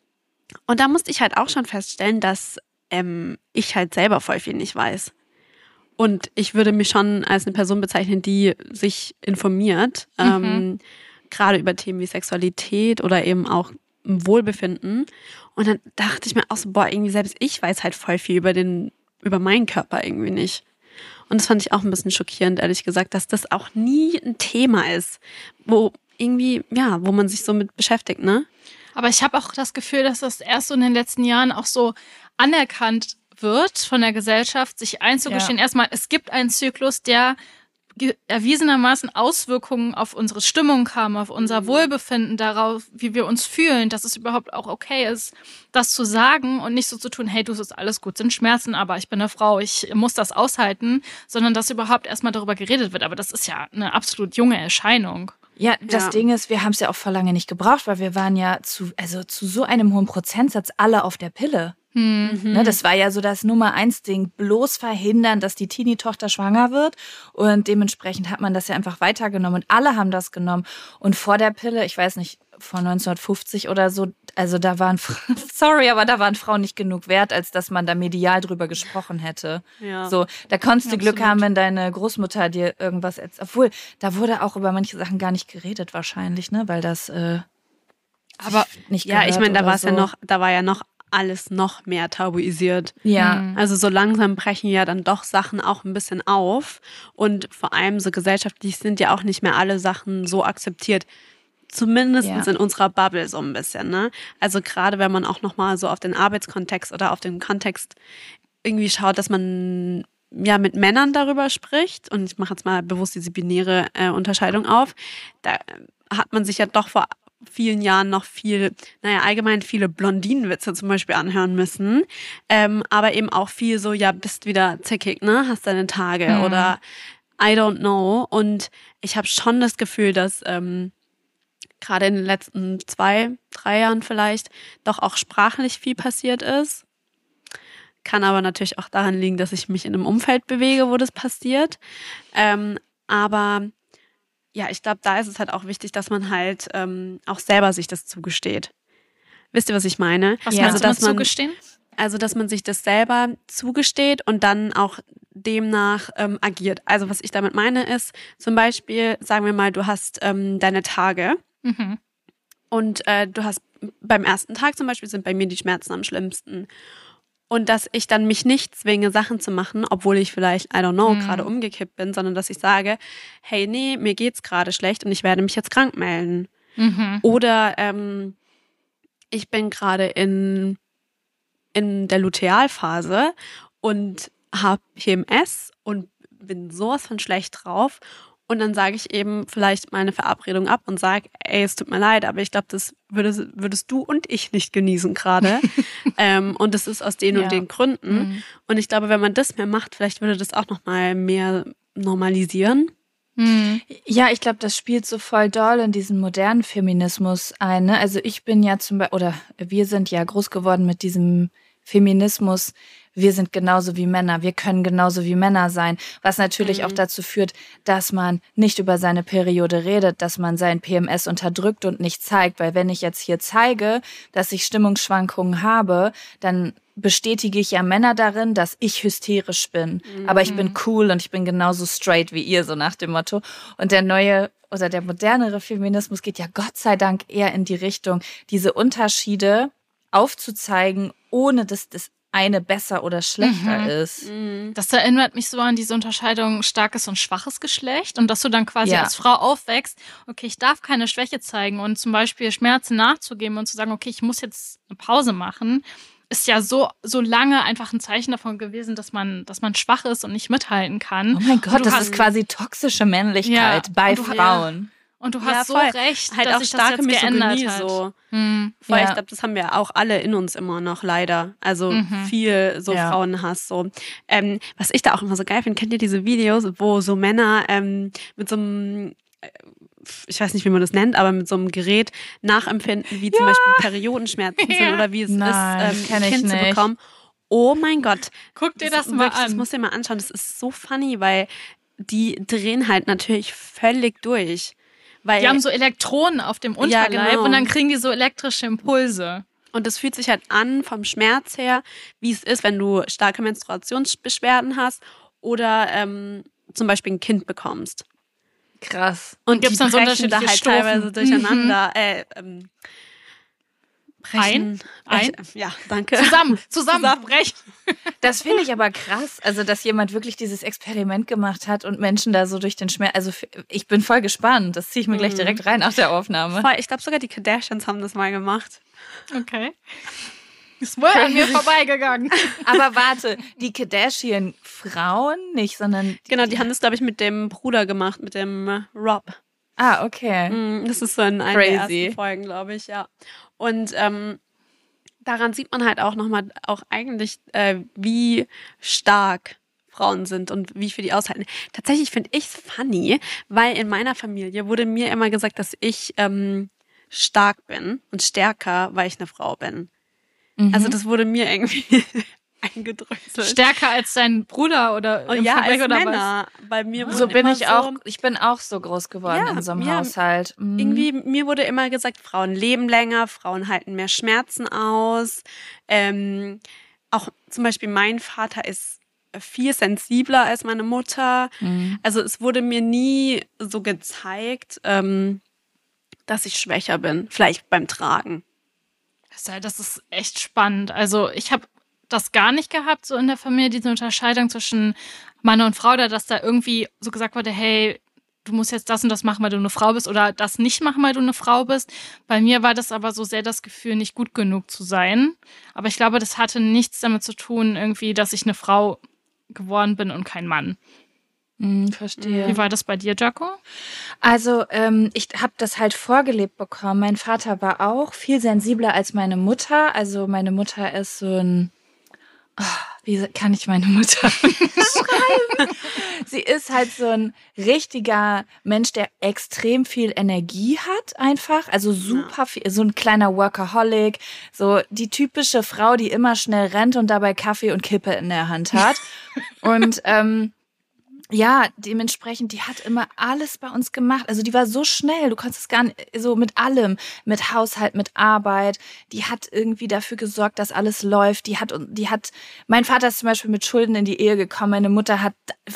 und da musste ich halt auch schon feststellen, dass ähm, ich halt selber voll viel nicht weiß. Und ich würde mich schon als eine Person bezeichnen, die sich informiert, mhm. ähm, gerade über Themen wie Sexualität oder eben auch Wohlbefinden. Und dann dachte ich mir auch so, boah, irgendwie selbst ich weiß halt voll viel über den, über meinen Körper irgendwie nicht. Und das fand ich auch ein bisschen schockierend, ehrlich gesagt, dass das auch nie ein Thema ist, wo irgendwie, ja, wo man sich so mit beschäftigt, ne? Aber ich habe auch das Gefühl, dass das erst so in den letzten Jahren auch so anerkannt wird von der Gesellschaft, sich einzugestehen, ja. erstmal, es gibt einen Zyklus, der erwiesenermaßen Auswirkungen auf unsere Stimmung haben, auf unser mhm. Wohlbefinden, darauf, wie wir uns fühlen, dass es überhaupt auch okay ist, das zu sagen und nicht so zu tun, hey, du, ist alles gut, sind Schmerzen, aber ich bin eine Frau, ich muss das aushalten, sondern dass überhaupt erstmal darüber geredet wird. Aber das ist ja eine absolut junge Erscheinung. Ja, das ja. Ding ist, wir haben es ja auch vor lange nicht gebraucht, weil wir waren ja zu, also zu so einem hohen Prozentsatz alle auf der Pille. Mhm. Ne, das war ja so das Nummer eins Ding, bloß verhindern, dass die Teenie-Tochter schwanger wird. Und dementsprechend hat man das ja einfach weitergenommen und alle haben das genommen. Und vor der Pille, ich weiß nicht, vor 1950 oder so, also da waren, sorry, aber da waren Frauen nicht genug wert, als dass man da medial drüber gesprochen hätte. Ja. So, da konntest du Glück haben, wenn deine Großmutter dir irgendwas erzählt. Obwohl, da wurde auch über manche Sachen gar nicht geredet wahrscheinlich, ne, weil das, äh, aber nicht ja, ich meine, da war es so. ja noch, da war ja noch alles noch mehr tabuisiert. Ja. Mhm. Also so langsam brechen ja dann doch Sachen auch ein bisschen auf. Und vor allem so gesellschaftlich sind ja auch nicht mehr alle Sachen so akzeptiert. Zumindest ja. in unserer Bubble so ein bisschen, ne? Also gerade wenn man auch nochmal so auf den Arbeitskontext oder auf den Kontext irgendwie schaut, dass man ja mit Männern darüber spricht, und ich mache jetzt mal bewusst diese binäre äh, Unterscheidung auf, da hat man sich ja doch vor vielen Jahren noch viel, naja, allgemein viele Blondinenwitze zum Beispiel anhören müssen. Ähm, aber eben auch viel so, ja, bist wieder zickig, ne? Hast deine Tage mhm. oder I don't know. Und ich habe schon das Gefühl, dass ähm, gerade in den letzten zwei, drei Jahren vielleicht doch auch sprachlich viel passiert ist. Kann aber natürlich auch daran liegen, dass ich mich in einem Umfeld bewege, wo das passiert. Ähm, aber ja, ich glaube, da ist es halt auch wichtig, dass man halt ähm, auch selber sich das zugesteht. Wisst ihr, was ich meine? Was ja. also, dass man, zugestehen? Also, dass man sich das selber zugesteht und dann auch demnach ähm, agiert. Also, was ich damit meine, ist zum Beispiel, sagen wir mal, du hast ähm, deine Tage mhm. und äh, du hast beim ersten Tag zum Beispiel sind bei mir die Schmerzen am schlimmsten und dass ich dann mich nicht zwinge, Sachen zu machen, obwohl ich vielleicht, I don't know, mhm. gerade umgekippt bin, sondern dass ich sage, hey, nee, mir geht's gerade schlecht und ich werde mich jetzt krank melden. Mhm. Oder ähm, ich bin gerade in, in der Lutealphase und habe PMS und bin sowas von schlecht drauf und dann sage ich eben vielleicht meine Verabredung ab und sage, ey, es tut mir leid, aber ich glaube, das würdest, würdest du und ich nicht genießen gerade. ähm, und das ist aus den ja. und den Gründen. Mhm. Und ich glaube, wenn man das mehr macht, vielleicht würde das auch nochmal mehr normalisieren. Mhm. Ja, ich glaube, das spielt so voll doll in diesen modernen Feminismus ein. Ne? Also ich bin ja zum Beispiel, oder wir sind ja groß geworden mit diesem Feminismus, wir sind genauso wie Männer, wir können genauso wie Männer sein, was natürlich mhm. auch dazu führt, dass man nicht über seine Periode redet, dass man sein PMS unterdrückt und nicht zeigt, weil wenn ich jetzt hier zeige, dass ich Stimmungsschwankungen habe, dann bestätige ich ja Männer darin, dass ich hysterisch bin, mhm. aber ich bin mhm. cool und ich bin genauso straight wie ihr, so nach dem Motto. Und der neue oder der modernere Feminismus geht ja Gott sei Dank eher in die Richtung, diese Unterschiede aufzuzeigen, ohne dass das eine besser oder schlechter mhm. ist. Mhm. Das erinnert mich so an diese Unterscheidung starkes und schwaches Geschlecht und dass du dann quasi ja. als Frau aufwächst, okay, ich darf keine Schwäche zeigen und zum Beispiel Schmerzen nachzugeben und zu sagen, okay, ich muss jetzt eine Pause machen. ist ja so, so lange einfach ein Zeichen davon gewesen, dass man, dass man schwach ist und nicht mithalten kann. Oh mein Gott, das hast- ist quasi toxische Männlichkeit Ja, bei Frauen. Und du Ja, hast so voll. recht, Halt dass auch sich das starke jetzt geändert hat. so. Hm. Voll, Ja. ich glaube, das haben wir auch alle in uns immer noch, leider. Also Mhm. viel so Ja. Frauenhass. So. Ähm, was ich da auch immer so geil finde, kennt ihr diese Videos, wo so Männer ähm, mit so einem, äh, ich weiß nicht, wie man das nennt, aber mit so einem Gerät nachempfinden, wie zum Beispiel Periodenschmerzen sind Ja. oder wie es Nein, ist, ähm, ein Kind zu nicht. bekommen. Oh mein Gott. Guck dir das, ist mal wirklich, Das an. musst du dir mal anschauen. Das ist so funny, weil die drehen halt natürlich völlig durch. Weil Die haben so Elektronen auf dem Unterleib genau. und dann kriegen die so elektrische Impulse. Und es fühlt sich halt an vom Schmerz her, wie es ist, wenn du starke Menstruationsbeschwerden hast oder ähm, zum Beispiel ein Kind bekommst. Krass. Und Gibt's die dann so brechen da unterschiedliche halt Stufen? teilweise durcheinander. Äh, ähm, brechen. Ein? Äh, ja, danke. Zusammen, zusammenbrechen. Das finde ich aber krass, also dass jemand wirklich dieses Experiment gemacht hat und Menschen da so durch den Schmerz. Also ich bin voll gespannt. Das ziehe ich mir gleich Mhm. direkt rein nach der Aufnahme. Ich glaube sogar die Kardashians haben das mal gemacht. Okay. Ist wohl an mir vorbeigegangen. Aber warte, die Kardashian Frauen nicht, sondern Genau, die haben das, glaube ich, mit dem Bruder gemacht, mit dem Rob. Ah okay. Mm, Das ist so in einer der Crazy. ersten Folgen, glaube ich, ja. Und ähm, daran sieht man halt auch nochmal auch eigentlich, äh, wie stark Frauen sind und wie viel die aushalten. Tatsächlich finde ich es funny, weil in meiner Familie wurde mir immer gesagt, dass ich ähm, stark bin und stärker, weil ich eine Frau bin. Mhm. Also das wurde mir irgendwie eingedrückt. Stärker als dein Bruder oder Oh im ja, Vergleich oder was? Männer. Bei mir so wurden bin immer ich so, auch. Ich bin auch so groß geworden Ja, in so einem mir- Haushalt. Mhm. Irgendwie, mir wurde immer gesagt, Frauen leben länger, Frauen halten mehr Schmerzen aus. Ähm, auch zum Beispiel mein Vater ist viel sensibler als meine Mutter. Mhm. Also es wurde mir nie so gezeigt, ähm, dass ich schwächer bin. Vielleicht beim Tragen. Das ist echt spannend. Also ich habe das gar nicht gehabt, so in der Familie, diese Unterscheidung zwischen Mann und Frau, oder dass da irgendwie so gesagt wurde, hey, du musst jetzt das und das machen, weil du eine Frau bist, oder das nicht machen, weil du eine Frau bist. Bei mir war das aber so sehr das Gefühl, nicht gut genug zu sein. Aber ich glaube, das hatte nichts damit zu tun, irgendwie, dass ich eine Frau geworden bin und kein Mann. Mhm, verstehe. Wie war das bei dir, Jaco? Also ähm, ich habe das halt vorgelebt bekommen. Mein Vater war auch viel sensibler als meine Mutter. Also meine Mutter ist so ein... Ah, wie kann ich meine Mutter beschreiben? Sie ist halt so ein richtiger Mensch, der extrem viel Energie hat, einfach. Also super viel, so ein kleiner Workaholic. So die typische Frau, die immer schnell rennt und dabei Kaffee und Kippe in der Hand hat. und ähm, ja, dementsprechend, die hat immer alles bei uns gemacht. Also die war so schnell, du konntest es gar nicht, so mit allem, mit Haushalt, mit Arbeit. Die hat irgendwie dafür gesorgt, dass alles läuft. Die hat, die hat, mein Vater ist zum Beispiel mit Schulden in die Ehe gekommen. Meine Mutter hat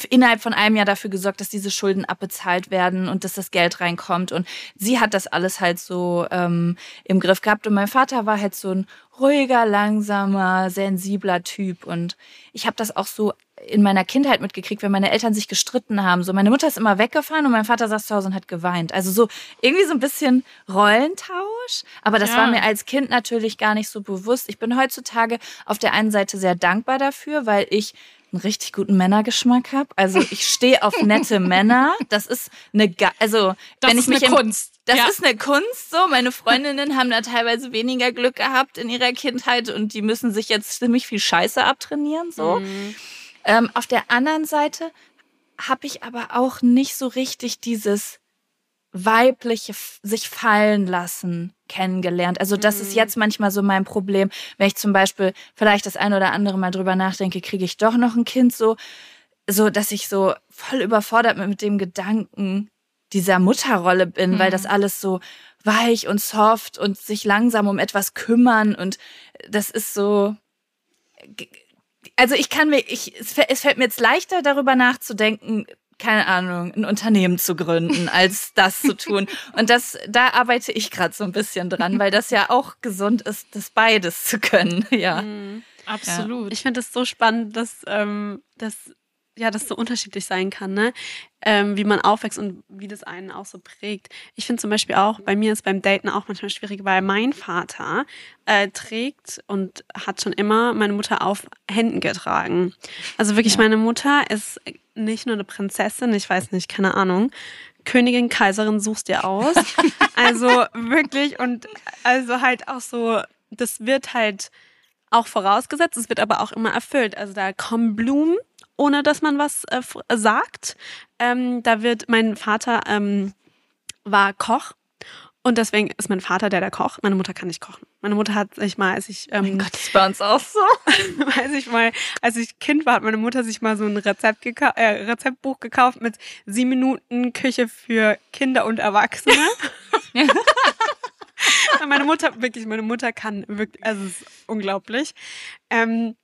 innerhalb von einem Jahr dafür gesorgt, dass diese Schulden abbezahlt werden und dass das Geld reinkommt. Und sie hat das alles halt so ähm, im Griff gehabt. Und mein Vater war halt so ein ruhiger, langsamer, sensibler Typ. Und ich habe das auch so in meiner Kindheit mitgekriegt, wenn meine Eltern sich gestritten haben. So, meine Mutter ist immer weggefahren und mein Vater saß zu Hause und hat geweint. Also so irgendwie so ein bisschen Rollentausch. Aber das Ja. war mir als Kind natürlich gar nicht so bewusst. Ich bin heutzutage auf der einen Seite sehr dankbar dafür, weil ich einen richtig guten Männergeschmack habe. Also ich stehe auf nette Männer. Das ist eine, Ga also Das wenn ist ich mich eine Kunst. das ja. ist eine Kunst so. Meine Freundinnen haben da teilweise weniger Glück gehabt in ihrer Kindheit und die müssen sich jetzt ziemlich viel Scheiße abtrainieren so. Mhm. Ähm, auf der anderen Seite habe ich aber auch nicht so richtig dieses weibliche sich fallen lassen kennengelernt. Also das ist jetzt manchmal so mein Problem, wenn ich zum Beispiel vielleicht das ein oder andere Mal drüber nachdenke, kriege ich doch noch ein Kind so, so dass ich so voll überfordert mit, mit dem Gedanken dieser Mutterrolle bin, weil das alles so weich und soft und sich langsam um etwas kümmern und das ist so also ich kann mir, ich, es fä- es fällt mir jetzt leichter, darüber nachzudenken, keine Ahnung, ein Unternehmen zu gründen, als das zu tun. Und das, da arbeite ich gerade so ein bisschen dran, weil das ja auch gesund ist, das beides zu können. Ja. Absolut. Ich finde es so spannend, dass, ähm, dass ja, das so unterschiedlich sein kann, ne? Ähm, wie man aufwächst und wie das einen auch so prägt. Ich finde zum Beispiel auch, bei mir ist beim Daten auch manchmal schwierig, weil mein Vater äh, trägt und hat schon immer meine Mutter auf Händen getragen. Also wirklich, meine Mutter ist nicht nur eine Prinzessin, ich weiß nicht, keine Ahnung. Königin, Kaiserin suchst dir aus. also wirklich und also halt auch so, das wird halt auch vorausgesetzt, es wird aber auch immer erfüllt. Also da kommen Blumen, ohne dass man was äh, sagt. Ähm, da wird mein Vater ähm, war Koch und deswegen ist mein Vater der, der kocht. Meine Mutter kann nicht kochen. Meine Mutter hat sich mal, als ich ähm, Gott, das ist bei uns auch so. als ich mal, als ich Kind war, hat meine Mutter sich mal so ein Rezept gekau äh, Rezeptbuch gekauft mit sieben Minuten Küche für Kinder und Erwachsene. Meine Mutter, wirklich, meine Mutter kann wirklich, also es ist unglaublich. Ähm,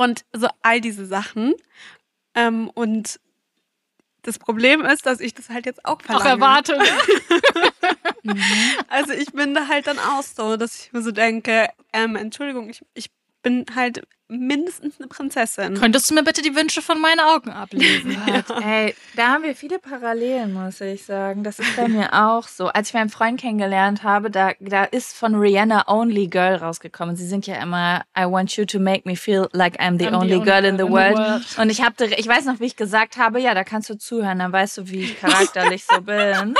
und so all diese Sachen. Ähm, und das Problem ist, dass ich das halt jetzt auch Auch verlange. erwarte. Also ich bin da halt dann auch so, dass ich mir so denke, ähm, Entschuldigung, ich, ich bin halt mindestens eine Prinzessin. Könntest du mir bitte die Wünsche von meinen Augen ablesen? Ey, da haben wir viele Parallelen, muss ich sagen. Das ist bei mir auch so. Als ich meinen Freund kennengelernt habe, da, da ist von Rihanna Only Girl rausgekommen. Sie sind ja immer I want you to make me feel like I'm the, I'm the only, only girl in the girl world. in the world. Und ich habe, ich weiß noch, wie ich gesagt habe, ja, da kannst du zuhören, dann weißt du, wie ich charakterlich so bin.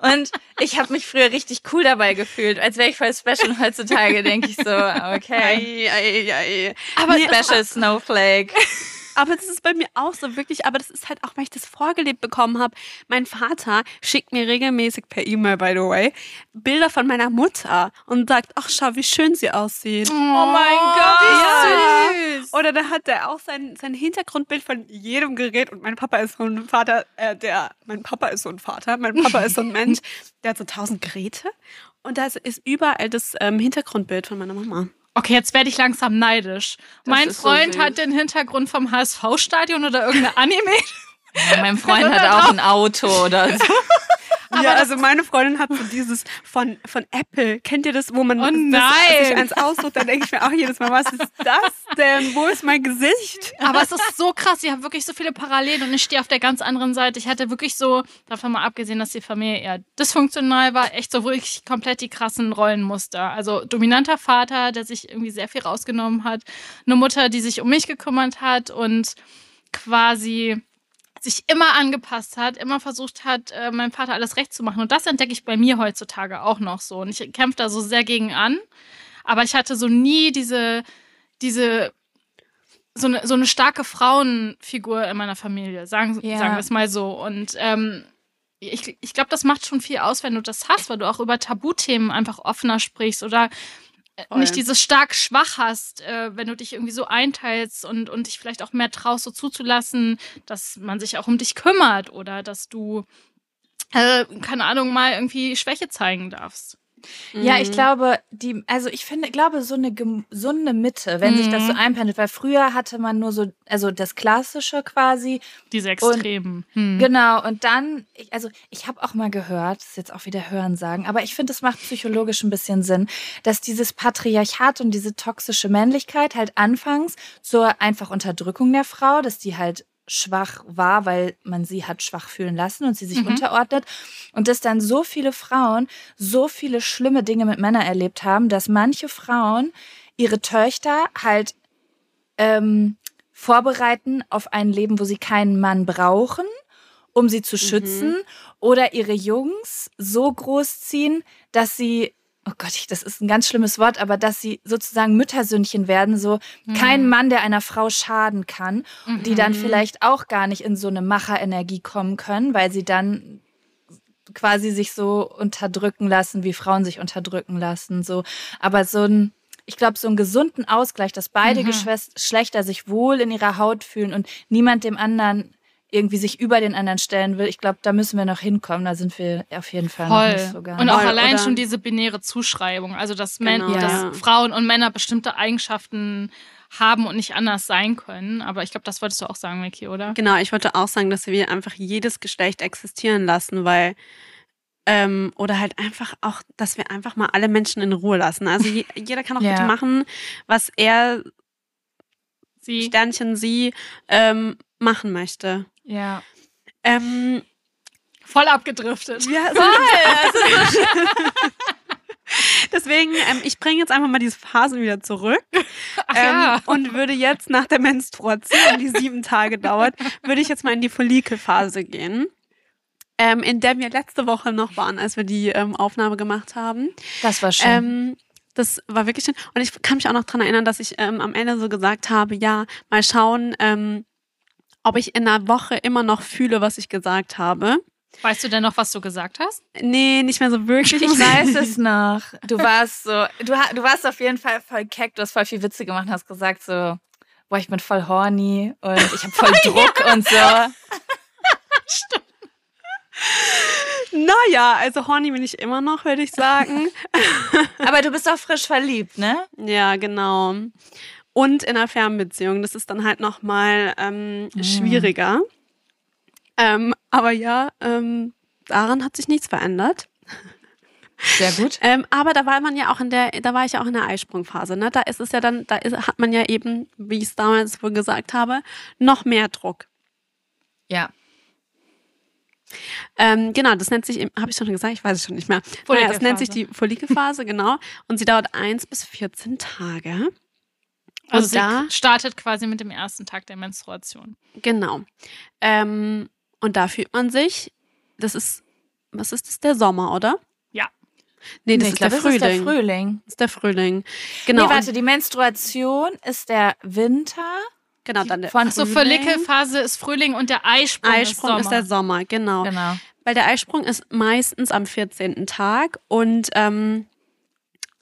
Und ich habe mich früher richtig cool dabei gefühlt, als wäre ich voll special. Heutzutage denke ich so, okay. Ei, ei, ei. Aber Special Snowflake. Aber das ist bei mir auch so wirklich, aber das ist halt auch, weil ich das vorgelebt bekommen habe. Mein Vater schickt mir regelmäßig per E-Mail, by the way, Bilder von meiner Mutter und sagt, ach schau, wie schön sie aussieht. Oh mein Gott, wie süß. Oder da hat er auch sein, sein Hintergrundbild von jedem Gerät und mein Papa ist so ein Vater, äh, der, mein Papa ist so ein Vater, mein Papa ist so ein Mensch, der hat so tausend Geräte und da ist, ist überall das ähm, Hintergrundbild von meiner Mama. Okay, jetzt werde ich langsam neidisch. mein ist so Freund süß. hat den Hintergrund vom HSV-Stadion oder irgendeine Anime. Ja, mein Freund hat auch ein Auto oder so. ja, also meine Freundin hat so dieses von, von Apple. Kennt ihr das, wo man Oh das, nein. sich eins aussucht? Dann denke ich mir auch jedes Mal, was ist das denn? Wo ist mein Gesicht? Aber es ist so krass, ich habe wirklich so viele Parallelen und ich stehe auf der ganz anderen Seite. Ich hatte wirklich so, davon mal abgesehen, dass die Familie eher dysfunktional war, echt so wirklich komplett die krassen Rollenmuster. Also dominanter Vater, der sich irgendwie sehr viel rausgenommen hat, eine Mutter, die sich um mich gekümmert hat und quasi sich immer angepasst hat, immer versucht hat, äh, meinem Vater alles recht zu machen. Und das entdecke ich bei mir heutzutage auch noch so. Und ich kämpfe da so sehr gegen an. Aber ich hatte so nie diese, diese so eine, so eine starke Frauenfigur in meiner Familie, sagen, Ja. sagen wir es mal so. Und ähm, ich, ich glaube, das macht schon viel aus, wenn du das hast, weil du auch über Tabuthemen einfach offener sprichst oder Voll. nicht dieses stark schwach hast, äh, wenn du dich irgendwie so einteilst und, und dich vielleicht auch mehr traust, so zuzulassen, dass man sich auch um dich kümmert oder dass du, äh, keine Ahnung, mal irgendwie Schwäche zeigen darfst. Ja, ich glaube, die, also ich finde, glaube, so eine gesunde Mitte, wenn sich das so einpendelt, weil früher hatte man nur so, also das Klassische quasi, Diese Extremen. Hm. Genau, und dann, ich, also ich habe auch mal gehört, das ist jetzt auch wieder Hören sagen, aber ich finde, es macht psychologisch ein bisschen Sinn, dass dieses Patriarchat und diese toxische Männlichkeit halt anfangs zur einfach Unterdrückung der Frau, dass die halt schwach war, weil man sie hat schwach fühlen lassen und sie sich unterordnet. Und dass dann so viele Frauen so viele schlimme Dinge mit Männern erlebt haben, dass manche Frauen ihre Töchter halt ähm, vorbereiten auf ein Leben, wo sie keinen Mann brauchen, um sie zu schützen, oder ihre Jungs so großziehen, dass sie, oh Gott, das ist ein ganz schlimmes Wort, aber dass sie sozusagen Müttersündchen werden, so kein Mann, der einer Frau schaden kann, die dann vielleicht auch gar nicht in so eine Macherenergie kommen können, weil sie dann quasi sich so unterdrücken lassen, wie Frauen sich unterdrücken lassen, so. Aber so ein, ich glaube, so einen gesunden Ausgleich, dass beide Geschwest- Geschlechter sich wohl in ihrer Haut fühlen und niemand dem anderen irgendwie sich über den anderen stellen will. Ich glaube, da müssen wir noch hinkommen. Da sind wir auf jeden Fall noch nicht Voll. so ganz. und auch Voll, allein oder- schon diese binäre Zuschreibung, also dass, Genau. dass Ja. Frauen und Männer bestimmte Eigenschaften haben und nicht anders sein können. Aber ich glaube, das wolltest du auch sagen, Vicky, oder? Genau, ich wollte auch sagen, dass wir einfach jedes Geschlecht existieren lassen, weil ähm, oder halt einfach auch, dass wir einfach mal alle Menschen in Ruhe lassen. Also je, jeder kann auch Ja. bitte machen, was er Sie. Sternchen sie ähm, machen möchte. Ja. Ähm, Voll abgedriftet. ja, so Deswegen, ähm, ich bringe jetzt einfach mal diese Phase wieder zurück. Ähm, ja. Und würde jetzt nach der Menstruation, die sieben Tage dauert, würde ich jetzt mal in die Follikelphase gehen. Ähm, in der wir letzte Woche noch waren, als wir die ähm, Aufnahme gemacht haben. Das war schön. Ähm, das war wirklich schön. Und ich kann mich auch noch dran erinnern, dass ich ähm, am Ende so gesagt habe, ja, mal schauen, ob ich in einer Woche immer noch fühle, was ich gesagt habe. Weißt du denn noch, was du gesagt hast? Nee, nicht mehr so wirklich. ich weiß es noch. Du warst so, du, du warst auf jeden Fall voll keck, du hast voll viel Witze gemacht und hast gesagt so, boah, ich bin voll horny und ich habe voll Druck und so. Naja, also horny bin ich immer noch, würde ich sagen. Aber du bist auch frisch verliebt, ne? Ja, genau. Und in einer Fernbeziehung, das ist dann halt nochmal ähm, schwieriger. Ähm, aber ja, ähm, daran hat sich nichts verändert. Sehr gut. Ähm, aber da war man ja auch in der, da war ich ja auch in der Eisprungphase. Ne? Da ist es ja dann, da ist, hat man ja eben, wie ich es damals wohl gesagt habe, noch mehr Druck. Ja. Ähm, genau, das nennt sich, habe ich schon gesagt, ich weiß es schon nicht mehr. Naja, es nennt sich die Follikelphase, genau. Und sie dauert eins bis 14 Tage. Also da- startet quasi mit dem ersten Tag der Menstruation. Genau. Ähm, und da fühlt man sich, das ist, was ist das, der Sommer, oder? Ja. Nee, das Nee, ist, glaub, der das ist Frühling. der Frühling. Das ist der Frühling. Genau. nee, warte, die Menstruation ist der Winter. genau, dann der von- Ach so, Frühling. Follikelphase ist Frühling und der Eisprung, Eisprung ist ist, Sommer. der Sommer, genau. Genau. Weil der Eisprung ist meistens am 14. Tag und ähm,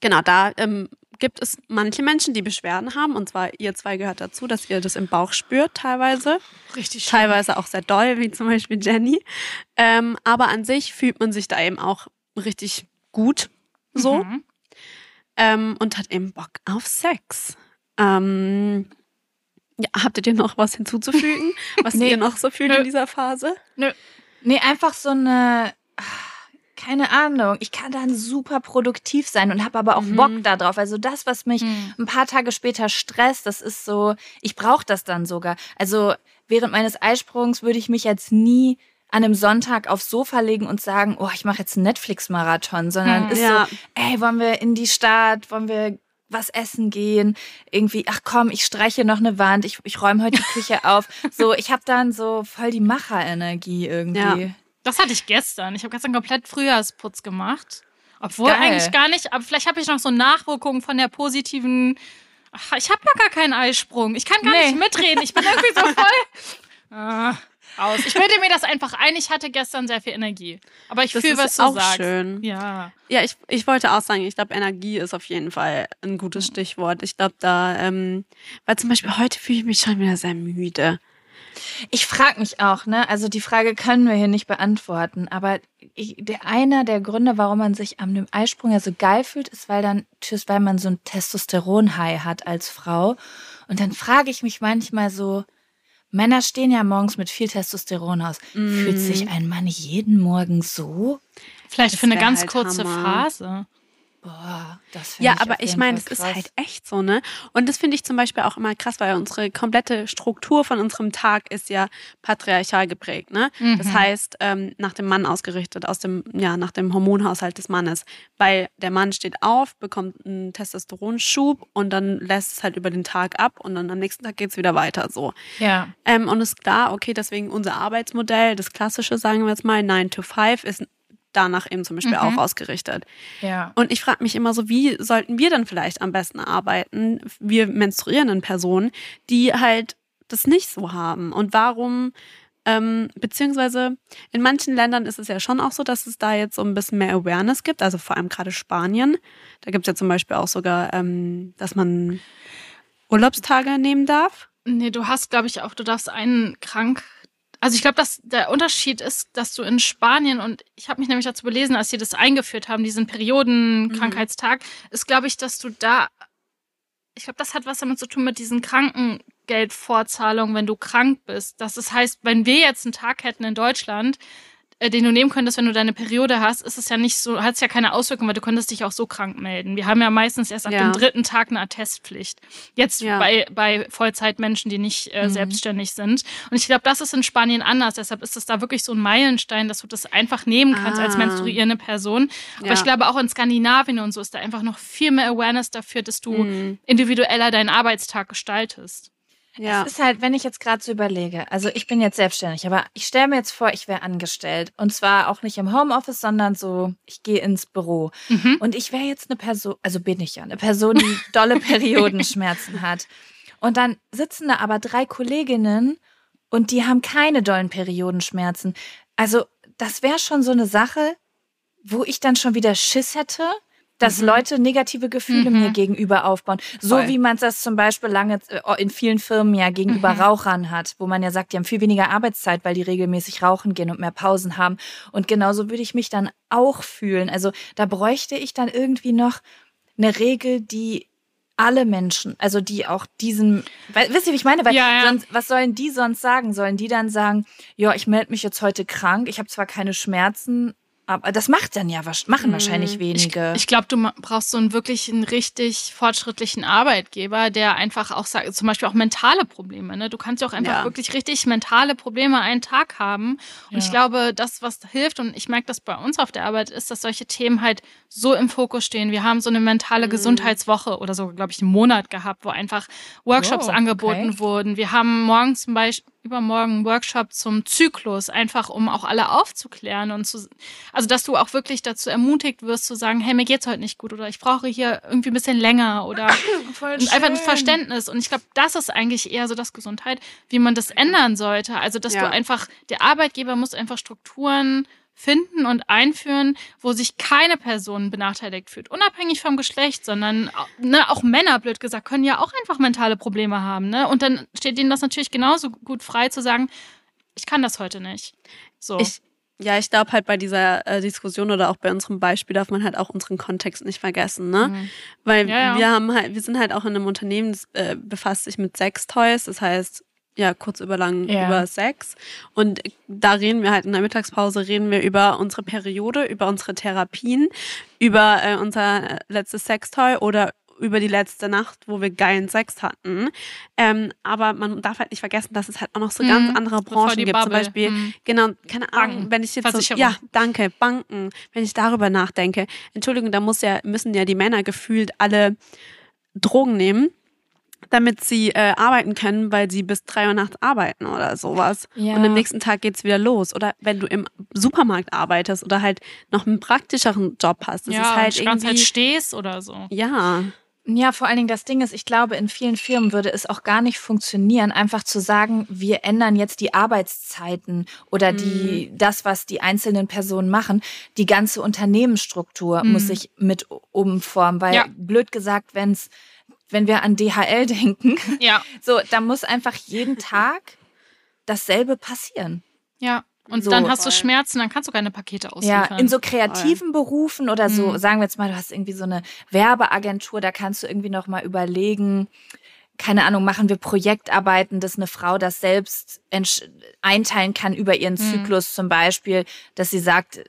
genau, da ähm, gibt es manche Menschen, die Beschwerden haben und zwar ihr zwei gehört dazu, dass ihr das im Bauch spürt teilweise, Richtig schön. teilweise auch sehr doll, wie zum Beispiel Jenny. Ähm, aber an sich fühlt man sich da eben auch richtig gut so Mhm. ähm, und hat eben Bock auf Sex. Ähm, ja, habt ihr noch was hinzuzufügen, was Nee. ihr noch so fühlt Nö. in dieser Phase? Nee, einfach so eine, keine Ahnung. Ich kann dann super produktiv sein und habe aber auch Mhm. Bock darauf. Also das, was mich Mhm. ein paar Tage später stresst, das ist so, ich brauche das dann sogar. Also während meines Eisprungs würde ich mich jetzt nie an einem Sonntag aufs Sofa legen und sagen, oh, ich mache jetzt einen Netflix-Marathon, sondern Hm. ist Ja. so, ey, wollen wir in die Stadt, wollen wir was essen gehen, irgendwie, ach komm, ich streiche noch eine Wand, ich, ich räume heute die Küche auf. So, ich habe dann so voll die Macherenergie irgendwie. Ja. Das hatte ich gestern. Ich habe gestern komplett Frühjahrsputz gemacht. Obwohl Geil. eigentlich gar nicht, aber vielleicht habe ich noch so Nachwirkungen von der positiven. Ach, ich habe ja gar keinen Eisprung. Ich kann gar Nee. nicht mitreden. Ich bin irgendwie so voll. Ah, aus. Ich bilde mir das einfach ein. Ich hatte gestern sehr viel Energie. Aber ich fühle, was du auch sagst. schön. Ja. Ja, ich, ich wollte auch sagen, ich glaube, Energie ist auf jeden Fall ein gutes Stichwort. Ich glaube, da, ähm, weil zum Beispiel heute fühle ich mich schon wieder sehr müde. Ich frage mich auch, ne? Also die Frage können wir hier nicht beantworten, aber ich, der einer der Gründe, warum man sich am dem Eisprung ja so geil fühlt, ist, weil dann tschüss, weil man so ein Testosteron-High hat als Frau. Und dann frage ich mich manchmal so, Männer stehen ja morgens mit viel Testosteron aus. Fühlt sich ein Mann jeden Morgen so? Vielleicht Das für eine ganz halt kurze Hammer. Phase. Boah, das Ja, ich aber ich meine, es ist halt echt so, ne? Und das finde ich zum Beispiel auch immer krass, weil unsere komplette Struktur von unserem Tag ist ja patriarchal geprägt, ne? Das Mhm. heißt, ähm, nach dem Mann ausgerichtet, aus dem, ja, nach dem Hormonhaushalt des Mannes. Weil der Mann steht auf, bekommt einen Testosteronschub und dann lässt es halt über den Tag ab und dann am nächsten Tag geht's wieder weiter so. Ja. Ähm, und ist klar, okay, deswegen unser Arbeitsmodell, das klassische, sagen wir jetzt mal, 9 to 5, ist danach eben zum Beispiel Mhm. auch ausgerichtet. Ja. Und ich frage mich immer so, wie sollten wir dann vielleicht am besten arbeiten, wir menstruierenden Personen, die halt das nicht so haben? Und warum, ähm, beziehungsweise in manchen Ländern ist es ja schon auch so, dass es da jetzt so ein bisschen mehr Awareness gibt, also vor allem gerade Spanien. Da gibt es ja zum Beispiel auch sogar, ähm, dass man Urlaubstage nehmen darf. Nee, du hast, glaube ich, auch, du darfst einen krank. Also ich glaube, dass der Unterschied ist, dass du in Spanien und ich habe mich nämlich dazu belesen, als sie das eingeführt haben, diesen Periodenkrankheitstag, ist, glaube ich, dass du da, ich glaube, das hat was damit zu tun mit diesen Krankengeldvorzahlungen, wenn du krank bist. Das ist, heißt, wenn wir jetzt einen Tag hätten in Deutschland, den du nehmen könntest, wenn du deine Periode hast, ist es ja nicht so, hat es ja keine Auswirkungen, weil du könntest dich auch so krank melden. Wir haben ja meistens erst ab Ja. dem dritten Tag eine Attestpflicht. Jetzt Ja. bei, bei Vollzeitmenschen, die nicht äh, selbstständig sind. Und ich glaube, das ist in Spanien anders. Deshalb ist es da wirklich so ein Meilenstein, dass du das einfach nehmen kannst als Ah. menstruierende Person. Aber Ja. ich glaube, auch in Skandinavien und so ist da einfach noch viel mehr Awareness dafür, dass du Mhm. individueller deinen Arbeitstag gestaltest. Ja. Es ist halt, wenn ich jetzt gerade so überlege, also ich bin jetzt selbstständig, aber ich stelle mir jetzt vor, ich wäre angestellt. Und zwar auch nicht im Homeoffice, sondern so, ich gehe ins Büro. Mhm. Und ich wäre jetzt eine Person, also bin ich ja, eine Person, die dolle Periodenschmerzen hat. Und dann sitzen da aber drei Kolleginnen und die haben keine dollen Periodenschmerzen. Also das wäre schon so eine Sache, wo ich dann schon wieder Schiss hätte, dass Leute negative Gefühle Mhm. mir gegenüber aufbauen. So Voll. wie man das zum Beispiel lange äh, in vielen Firmen ja gegenüber Mhm. Rauchern hat, wo man ja sagt, die haben viel weniger Arbeitszeit, weil die regelmäßig rauchen gehen und mehr Pausen haben. Und genauso würde ich mich dann auch fühlen. Also da bräuchte ich dann irgendwie noch eine Regel, die alle Menschen, also die auch diesen, weil, wisst ihr, wie ich meine? Weil Ja, ja. sonst, was sollen die sonst sagen? Sollen die dann sagen, ja, ich melde mich jetzt heute krank, ich habe zwar keine Schmerzen, aber das macht dann ja, machen wahrscheinlich wenige. Ich glaube, du brauchst so einen wirklich einen richtig fortschrittlichen Arbeitgeber, der einfach auch sagt, zum Beispiel auch mentale Probleme. Ne? Du kannst ja auch einfach Ja. wirklich richtig mentale Probleme einen Tag haben. Und ich Ja. glaube, das, was hilft, und ich merke das bei uns auf der Arbeit, ist, dass solche Themen halt so im Fokus stehen. Wir haben so eine mentale Gesundheitswoche oder so, glaube ich, einen Monat gehabt, wo einfach Workshops Oh, okay. angeboten wurden. Wir haben morgen zum Beispiel übermorgen einen Workshop zum Zyklus, einfach um auch alle aufzuklären und zu, also dass du auch wirklich dazu ermutigt wirst zu sagen, hey, mir geht's heute nicht gut oder ich brauche hier irgendwie ein bisschen länger oder und einfach ein. Verständnis. Und ich glaube, das ist eigentlich eher so das Gesundheit, wie man das ändern sollte. Also, dass Ja. du einfach, der Arbeitgeber muss einfach Strukturen finden und einführen, wo sich keine Person benachteiligt fühlt, unabhängig vom Geschlecht, sondern ne, auch Männer, blöd gesagt, können ja auch einfach mentale Probleme haben. Ne? Und dann steht ihnen das natürlich genauso gut frei zu sagen, ich kann das heute nicht. So. Ich, ja, ich glaube halt bei dieser äh, Diskussion oder auch bei unserem Beispiel darf man halt auch unseren Kontext nicht vergessen, ne? Weil Ja, ja. wir haben halt, wir sind halt auch in einem Unternehmen, das äh, befasst sich mit Sextoys, das heißt, ja, kurz über lang Ja. über Sex. Und da reden wir halt in der Mittagspause, reden wir über unsere Periode, über unsere Therapien, über äh, unser letztes Sextoy oder über die letzte Nacht, wo wir geilen Sex hatten. Ähm, aber man darf halt nicht vergessen, dass es halt auch noch so Mhm. ganz andere Bevor Branchen gibt. Zum Bubble. Beispiel, Mhm. genau, keine Ahnung, Banken, wenn ich jetzt so, ja, danke, Banken, wenn ich darüber nachdenke. Entschuldigung, da muss ja, müssen ja die Männer gefühlt alle Drogen nehmen, damit sie äh, arbeiten können, weil sie bis drei Uhr nachts arbeiten oder sowas. Ja. Und am nächsten Tag geht's wieder los. Oder wenn du im Supermarkt arbeitest oder halt noch einen praktischeren Job hast. Das ja, ist halt irgendwie. stehst oder so. Ja. Ja, vor allen Dingen das Ding ist, ich glaube, in vielen Firmen würde es auch gar nicht funktionieren, einfach zu sagen, wir ändern jetzt die Arbeitszeiten oder die, das, was die einzelnen Personen machen. Die ganze Unternehmensstruktur muss sich mit umformen, weil Ja. blöd gesagt, wenn's, wenn wir an DHL denken, Ja, so, da muss einfach jeden Tag dasselbe passieren. ja. Und So. dann hast du Voll. Schmerzen, dann kannst du keine Pakete Ja, ausliefern. in so kreativen Berufen oder so, Mhm. sagen wir jetzt mal, du hast irgendwie so eine Werbeagentur, da kannst du irgendwie noch mal überlegen, keine Ahnung, machen wir Projektarbeiten, dass eine Frau das selbst einteilen kann über ihren Mhm. Zyklus zum Beispiel, dass sie sagt,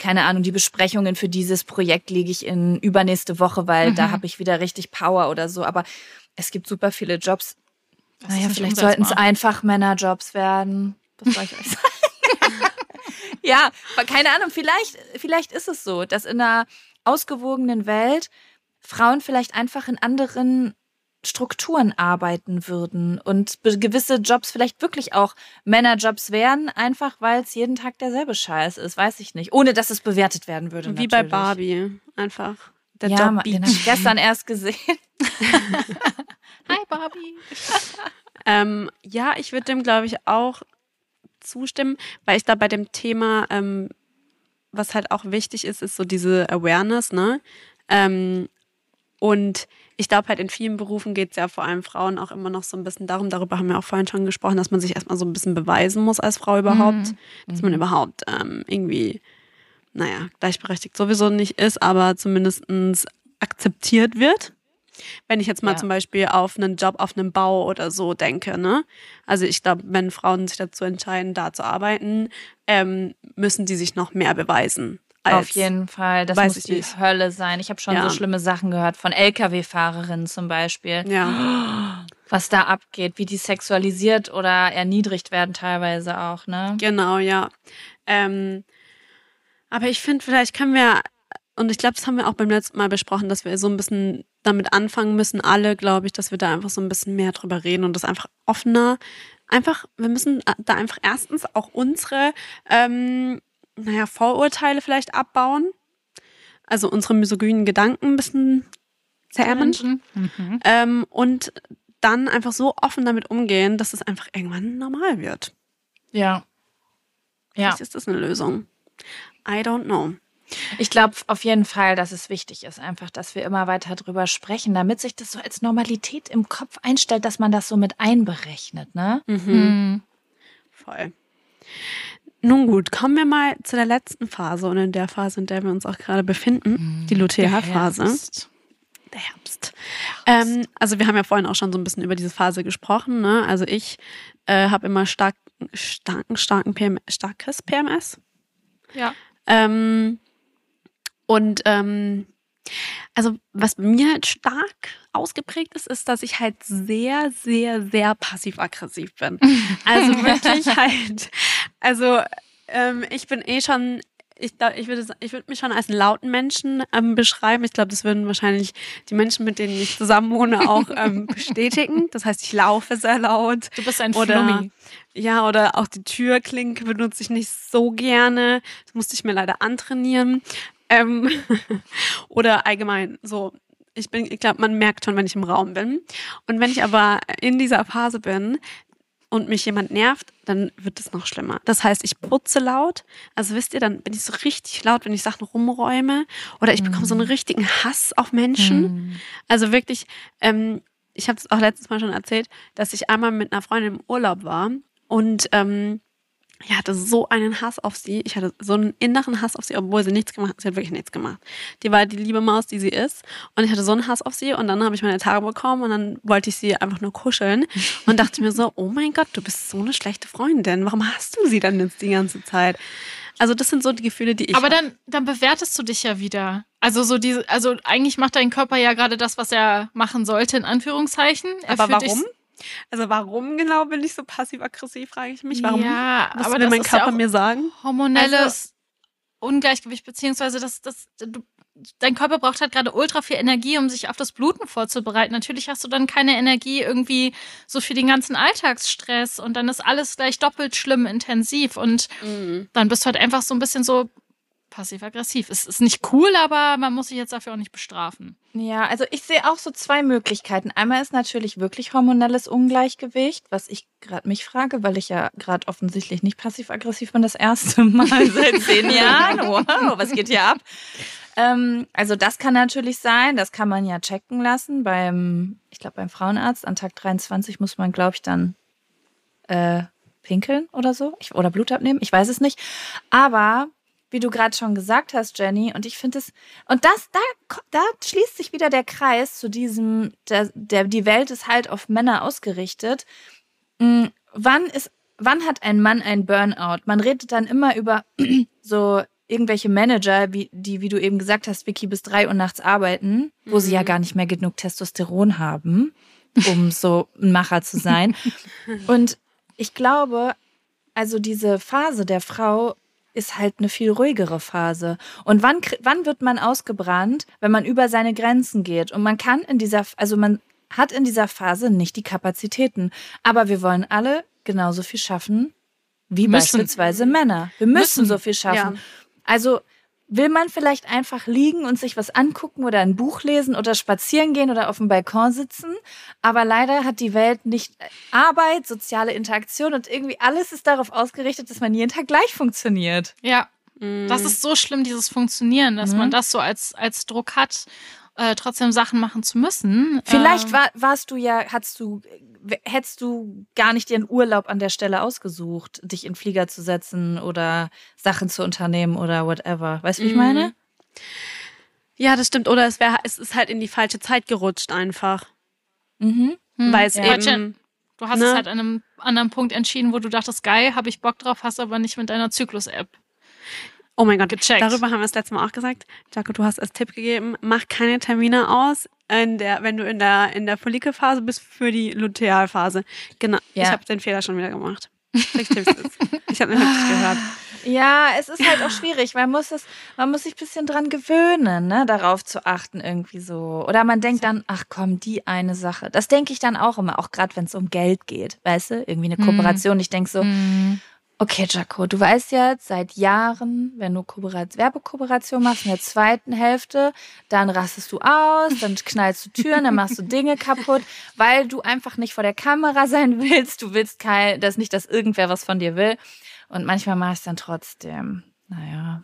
keine Ahnung, die Besprechungen für dieses Projekt lege ich in übernächste Woche, weil da Mhm. habe ich wieder richtig Power oder so. Aber es gibt super viele Jobs. Das naja, vielleicht sollten es einfach Männerjobs werden. Das soll ich euch sagen. ja, aber keine Ahnung, vielleicht, vielleicht ist es so, dass in einer ausgewogenen Welt Frauen vielleicht einfach in anderen Strukturen arbeiten würden und gewisse Jobs vielleicht wirklich auch Männerjobs wären, einfach weil es jeden Tag derselbe Scheiß ist, weiß ich nicht. Ohne dass es bewertet werden würde. Wie bei natürlich. Barbie. Einfach. Der ja, Job den habe ich gestern erst gesehen. Hi, Barbie. Ähm, ja, ich würde dem, glaube ich, auch zustimmen, weil ich da bei dem Thema, ähm, was halt auch wichtig ist, ist so diese Awareness, ne? Ähm, und ich glaube halt in vielen Berufen geht es ja vor allem Frauen auch immer noch so ein bisschen darum, darüber haben wir auch vorhin schon gesprochen, dass man sich erstmal so ein bisschen beweisen muss als Frau überhaupt, dass man überhaupt ähm, irgendwie, naja, gleichberechtigt sowieso nicht ist, aber zumindestens akzeptiert wird. Wenn ich jetzt mal Ja. zum Beispiel auf einen Job auf einem Bau oder so denke, ne? Also ich glaube, wenn Frauen sich dazu entscheiden, da zu arbeiten, ähm, müssen die sich noch mehr beweisen. Auf jeden Fall. Das muss die nicht. Hölle sein. Ich habe schon Ja. so schlimme Sachen gehört von Lkw-Fahrerinnen zum Beispiel. Ja, Was da abgeht, wie die sexualisiert oder erniedrigt werden teilweise auch, ne? genau, ja. Ähm, aber ich finde, vielleicht können wir, und ich glaube, das haben wir auch beim letzten Mal besprochen, dass wir so ein bisschen damit anfangen müssen, alle, glaube ich, dass wir da einfach so ein bisschen mehr drüber reden und das einfach offener. Einfach, wir müssen da einfach erstens auch unsere, ähm, naja, Vorurteile vielleicht abbauen. Also unsere misogynen Gedanken ein bisschen zähmen. Menschen. Mhm. Ähm, und dann einfach so offen damit umgehen, dass es einfach irgendwann normal wird. Ja. Ja. Vielleicht ist das eine Lösung. I don't know. Ich glaube auf jeden Fall, dass es wichtig ist, einfach, dass wir immer weiter drüber sprechen, damit sich das so als Normalität im Kopf einstellt, dass man das so mit einberechnet, ne? Mhm. Voll. Nun gut, kommen wir mal zu der letzten Phase und in der Phase, in der wir uns auch gerade befinden, die Lutealphase. Herbst. Der Herbst. Ähm, also wir haben ja vorhin auch schon so ein bisschen über diese Phase gesprochen. Ne? Also ich äh, habe immer stark, starken, starken PM, starkes PMS. Ja. Ähm, und ähm, also was bei mir halt stark ausgeprägt ist, ist, dass ich halt sehr, sehr, sehr passiv-aggressiv bin. Also wirklich halt, also ähm, ich bin eh schon, ich glaube, ich würde ich würde mich schon als einen lauten Menschen ähm, beschreiben. Ich glaube, das würden wahrscheinlich die Menschen, mit denen ich zusammen wohne, auch ähm, bestätigen. Das heißt, ich laufe sehr laut. Du bist ein Oder- Flummi. Ja, oder auch die Türklinke benutze ich nicht so gerne. Das musste ich mir leider antrainieren. Ähm, oder allgemein so. Ich bin, ich glaube, man merkt schon, wenn ich im Raum bin. Und wenn ich aber in dieser Phase bin und mich jemand nervt, dann wird es noch schlimmer. Das heißt, ich putze laut. Also wisst ihr, dann bin ich so richtig laut, wenn ich Sachen rumräume. Oder ich bekomme so einen richtigen Hass auf Menschen. Also wirklich, ähm, ich habe es auch letztes Mal schon erzählt, dass ich einmal mit einer Freundin im Urlaub war und ähm, ich hatte so einen Hass auf sie. Ich hatte so einen inneren Hass auf sie, obwohl sie nichts gemacht hat. Sie hat wirklich nichts gemacht. Die war die liebe Maus, die sie ist. Und ich hatte so einen Hass auf sie. Und dann habe ich meine Tage bekommen und dann wollte ich sie einfach nur kuscheln und dachte mir so, oh mein Gott, du bist so eine schlechte Freundin. Warum hast du sie dann jetzt die ganze Zeit? Also das sind so die Gefühle, die ich Aber hab. dann, dann bewertest du dich ja wieder. Also so diese, also eigentlich macht dein Körper ja gerade das, was er machen sollte, in Anführungszeichen. Er Aber fühlt dich- warum? Also warum genau bin ich so passiv-aggressiv, frage ich mich. Warum? Ja, Was aber will mein ja Körper auch mir sagen? hormonelles Ungleichgewicht, beziehungsweise das, das, du, dein Körper braucht halt gerade ultra viel Energie, um sich auf das Bluten vorzubereiten. Natürlich hast du dann keine Energie irgendwie so für den ganzen Alltagsstress und dann ist alles gleich doppelt schlimm intensiv und Mhm. dann bist du halt einfach so ein bisschen so passiv-aggressiv. Es ist nicht cool, aber man muss sich jetzt dafür auch nicht bestrafen. Ja, also ich sehe auch so zwei Möglichkeiten. Einmal ist natürlich wirklich hormonelles Ungleichgewicht, was ich gerade mich frage, weil ich ja gerade offensichtlich nicht passiv-aggressiv bin, das erste Mal seit zehn Jahren. Wow, was geht hier ab? Ähm, also das kann natürlich sein, das kann man ja checken lassen beim, ich glaube beim Frauenarzt. An Tag 23 muss man, glaube ich, dann äh, pinkeln oder so ich, oder Blut abnehmen. Ich weiß es nicht. Aber wie du gerade schon gesagt hast, Jenny, und ich finde es, und das, da, da schließt sich wieder der Kreis zu diesem, der, der, die Welt ist halt auf Männer ausgerichtet. Mm, Wann ist, wann hat ein Mann ein Burnout? Man redet dann immer über so irgendwelche Manager, wie, die, wie du eben gesagt hast, Vicky, bis drei Uhr nachts arbeiten, wo sie ja gar nicht mehr genug Testosteron haben, um so ein Macher zu sein. Und ich glaube, also diese Phase der Frau ist halt eine viel ruhigere Phase. Und wann, wann wird man ausgebrannt, wenn man über seine Grenzen geht? Und man kann in dieser, also man hat in dieser Phase nicht die Kapazitäten. Aber wir wollen alle genauso viel schaffen wie Müssen. beispielsweise Männer. Wir müssen, Müssen. so viel schaffen. Ja. Also will man vielleicht einfach liegen und sich was angucken oder ein Buch lesen oder spazieren gehen oder auf dem Balkon sitzen. Aber leider hat die Welt nicht Arbeit, soziale Interaktion und irgendwie alles ist darauf ausgerichtet, dass man jeden Tag gleich funktioniert. Ja, Mhm. das ist so schlimm, dieses Funktionieren, dass Mhm. man das so als, als Druck hat, äh, trotzdem Sachen machen zu müssen. Vielleicht äh, war, warst du ja, hattest du, hättest du gar nicht dir einen Urlaub an der Stelle ausgesucht, dich in den Flieger zu setzen oder Sachen zu unternehmen oder whatever. Weißt du, wie ich Mhm. meine? Ja, das stimmt. Oder es wäre, es ist halt in die falsche Zeit gerutscht einfach. Mhm. Weil es Ja. eben. Du hast Ne? es halt an einem anderen Punkt entschieden, wo du dachtest, geil, habe ich Bock drauf, hast aber nicht mit deiner Zyklus-App. Oh mein Gott, Gecheckt. darüber haben wir das letzte Mal auch gesagt. Jaco, du hast als Tipp gegeben, mach keine Termine aus, in der, wenn du in der, in der Follikelphase bist für die Lutealphase. Genau. Ja. Ich habe den Fehler schon wieder gemacht. Ich, habe mir wirklich gehört. Ja, es ist halt auch schwierig. Man muss es, man muss sich ein bisschen dran gewöhnen, ne, darauf zu achten irgendwie so. Oder man denkt dann, ach komm, die eine Sache. Das denke ich dann auch immer, auch gerade wenn es um Geld geht, weißt du, irgendwie eine Kooperation. Ich denke so, okay, Jaco, du weißt jetzt seit Jahren, wenn du Kooperat Werbekooperation machst in der zweiten Hälfte, dann rastest du aus, dann knallst du Türen, dann machst du Dinge kaputt, weil du einfach nicht vor der Kamera sein willst. Du willst kein, dass nicht, dass irgendwer was von dir will. Und manchmal mach ich es dann trotzdem. Naja.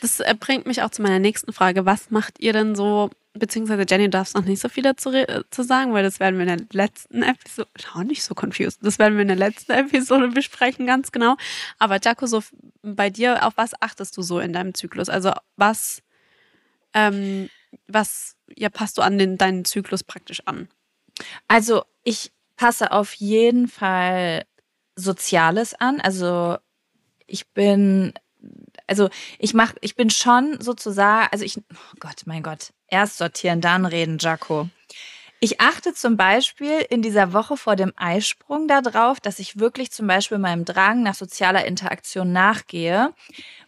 Das äh, bringt mich auch zu meiner nächsten Frage. Was macht ihr denn so, beziehungsweise Jenny, du darfst noch nicht so viel dazu äh, zu sagen, weil das werden wir in der letzten Episode, schau nicht so confused, das werden wir in der letzten Episode besprechen, ganz genau. Aber Jaco, so bei dir, auf was achtest du so in deinem Zyklus? Also was, ähm, was, ja, passt du an den, deinen Zyklus praktisch an? Also ich passe auf jeden Fall Soziales an. Also ich bin, also ich mach, ich bin schon sozusagen, also ich, oh Gott, mein Gott, erst sortieren, dann reden, Jaco. Ich achte zum Beispiel in dieser Woche vor dem Eisprung darauf, dass ich wirklich zum Beispiel meinem Drang nach sozialer Interaktion nachgehe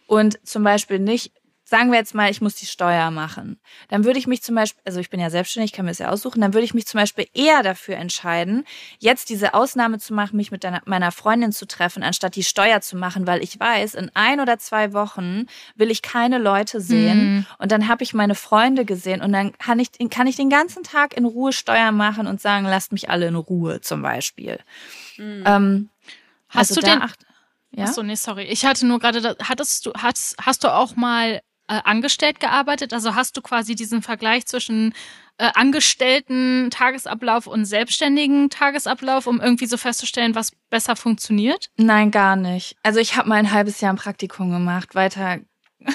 und zum Beispiel nicht, sagen wir jetzt mal, ich muss die Steuer machen. Dann würde ich mich zum Beispiel, also ich bin ja selbstständig, kann mir das ja aussuchen, dann würde ich mich zum Beispiel eher dafür entscheiden, jetzt diese Ausnahme zu machen, mich mit meiner Freundin zu treffen, anstatt die Steuer zu machen, weil ich weiß, in ein oder zwei Wochen will ich keine Leute sehen und dann habe ich meine Freunde gesehen und dann kann ich, kann ich den ganzen Tag in Ruhe Steuer machen und sagen, lasst mich alle in Ruhe zum Beispiel. Ähm, Hast also du da den, acht- ja? Achso, nee, sorry. Ich hatte nur gerade, hattest du, hast, hast du auch mal äh, angestellt gearbeitet? Also hast du quasi diesen Vergleich zwischen äh, angestellten Tagesablauf und selbstständigen Tagesablauf, um irgendwie so festzustellen, was besser funktioniert? Nein, gar nicht. Also ich habe mal ein halbes Jahr ein Praktikum gemacht. Weiter.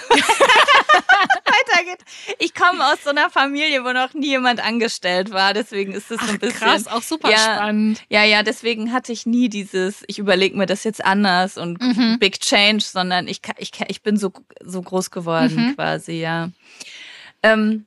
Weiter geht. Ich komme aus so einer Familie, wo noch nie jemand angestellt war. Deswegen ist es so ein bisschen. Krass, auch super Ja. spannend. Ja, ja, deswegen hatte ich nie dieses, ich überlege mir das jetzt anders und Mhm. Big Change, sondern ich, ich, ich bin so, so groß geworden Mhm. quasi, ja. Ähm,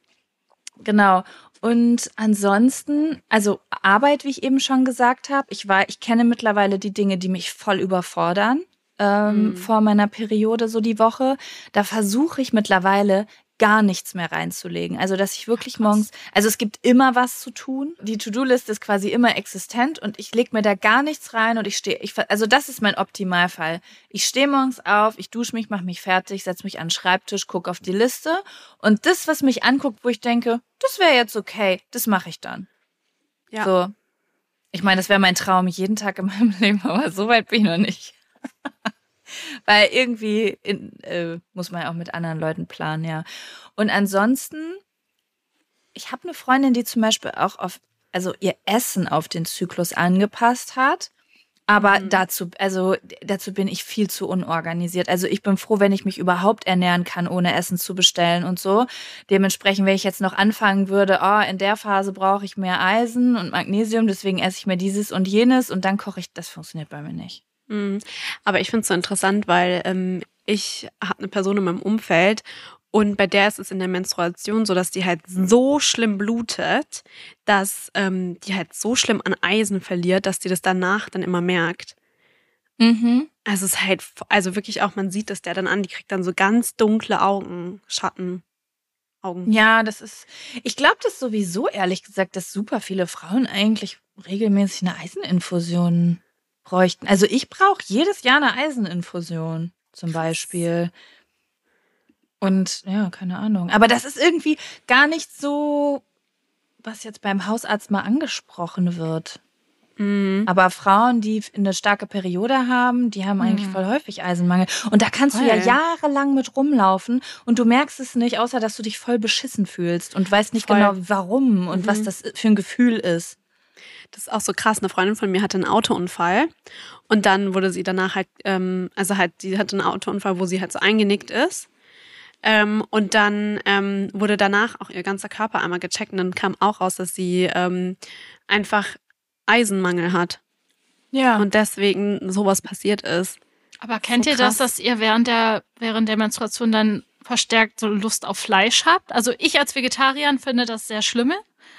genau. Und ansonsten, also Arbeit, wie ich eben schon gesagt habe, ich war, ich kenne mittlerweile die Dinge, die mich voll überfordern ähm, Mhm. vor meiner Periode so die Woche. Da versuche ich mittlerweile gar nichts mehr reinzulegen. Also, dass ich wirklich morgens, also es gibt immer was zu tun. Die To-Do-Liste ist quasi immer existent und ich lege mir da gar nichts rein und ich stehe, ich, also das ist mein Optimalfall. Ich stehe morgens auf, ich dusche mich, mache mich fertig, setze mich an den Schreibtisch, gucke auf die Liste und das, was mich anguckt, wo ich denke, das wäre jetzt okay, das mache ich dann. Ja. So. Ich meine, das wäre mein Traum jeden Tag in meinem Leben, aber so weit bin ich noch nicht. Weil irgendwie in, äh, muss man ja auch mit anderen Leuten planen, ja. Und ansonsten, ich habe eine Freundin, die zum Beispiel auch auf, also ihr Essen auf den Zyklus angepasst hat. Aber dazu, also dazu bin ich viel zu unorganisiert. Also ich bin froh, wenn ich mich überhaupt ernähren kann, ohne Essen zu bestellen und so. Dementsprechend, wenn ich jetzt noch anfangen würde, oh, in der Phase brauche ich mehr Eisen und Magnesium, deswegen esse ich mir dieses und jenes und dann koche ich, das funktioniert bei mir nicht. Mhm. Aber ich finde es so interessant, weil ähm, ich habe eine Person in meinem Umfeld und bei der ist es in der Menstruation so, dass die halt so schlimm blutet, dass ähm, die halt so schlimm an Eisen verliert, dass die das danach dann immer merkt. Mhm. Also es ist halt, also wirklich auch, man sieht es der dann an, die kriegt dann so ganz dunkle Augen, Schatten, Augen. Ja, das ist, ich glaube das sowieso, ehrlich gesagt, dass super viele Frauen eigentlich regelmäßig eine Eiseninfusion bräuchten. Also ich brauche jedes Jahr eine Eiseninfusion zum Beispiel. Und ja, keine Ahnung. Aber das ist irgendwie gar nicht so, was jetzt beim Hausarzt mal angesprochen wird. Mhm. Aber Frauen, die eine starke Periode haben, die haben eigentlich voll häufig Eisenmangel. Und da kannst du ja Voll. jahrelang mit rumlaufen und du merkst es nicht, außer dass du dich voll beschissen fühlst und weißt nicht Voll. genau warum und was das für ein Gefühl ist. Das ist auch so krass. Eine Freundin von mir hatte einen Autounfall und dann wurde sie danach halt, ähm, also halt, sie hatte einen Autounfall, wo sie halt so eingenickt ist. Ähm, und dann ähm, wurde danach auch ihr ganzer Körper einmal gecheckt und dann kam auch raus, dass sie ähm, einfach Eisenmangel hat Ja. und deswegen sowas passiert ist. Aber kennt So ihr das, dass ihr während der, während der Menstruation dann verstärkt so Lust auf Fleisch habt? Also ich als Vegetarier finde das sehr schlimm,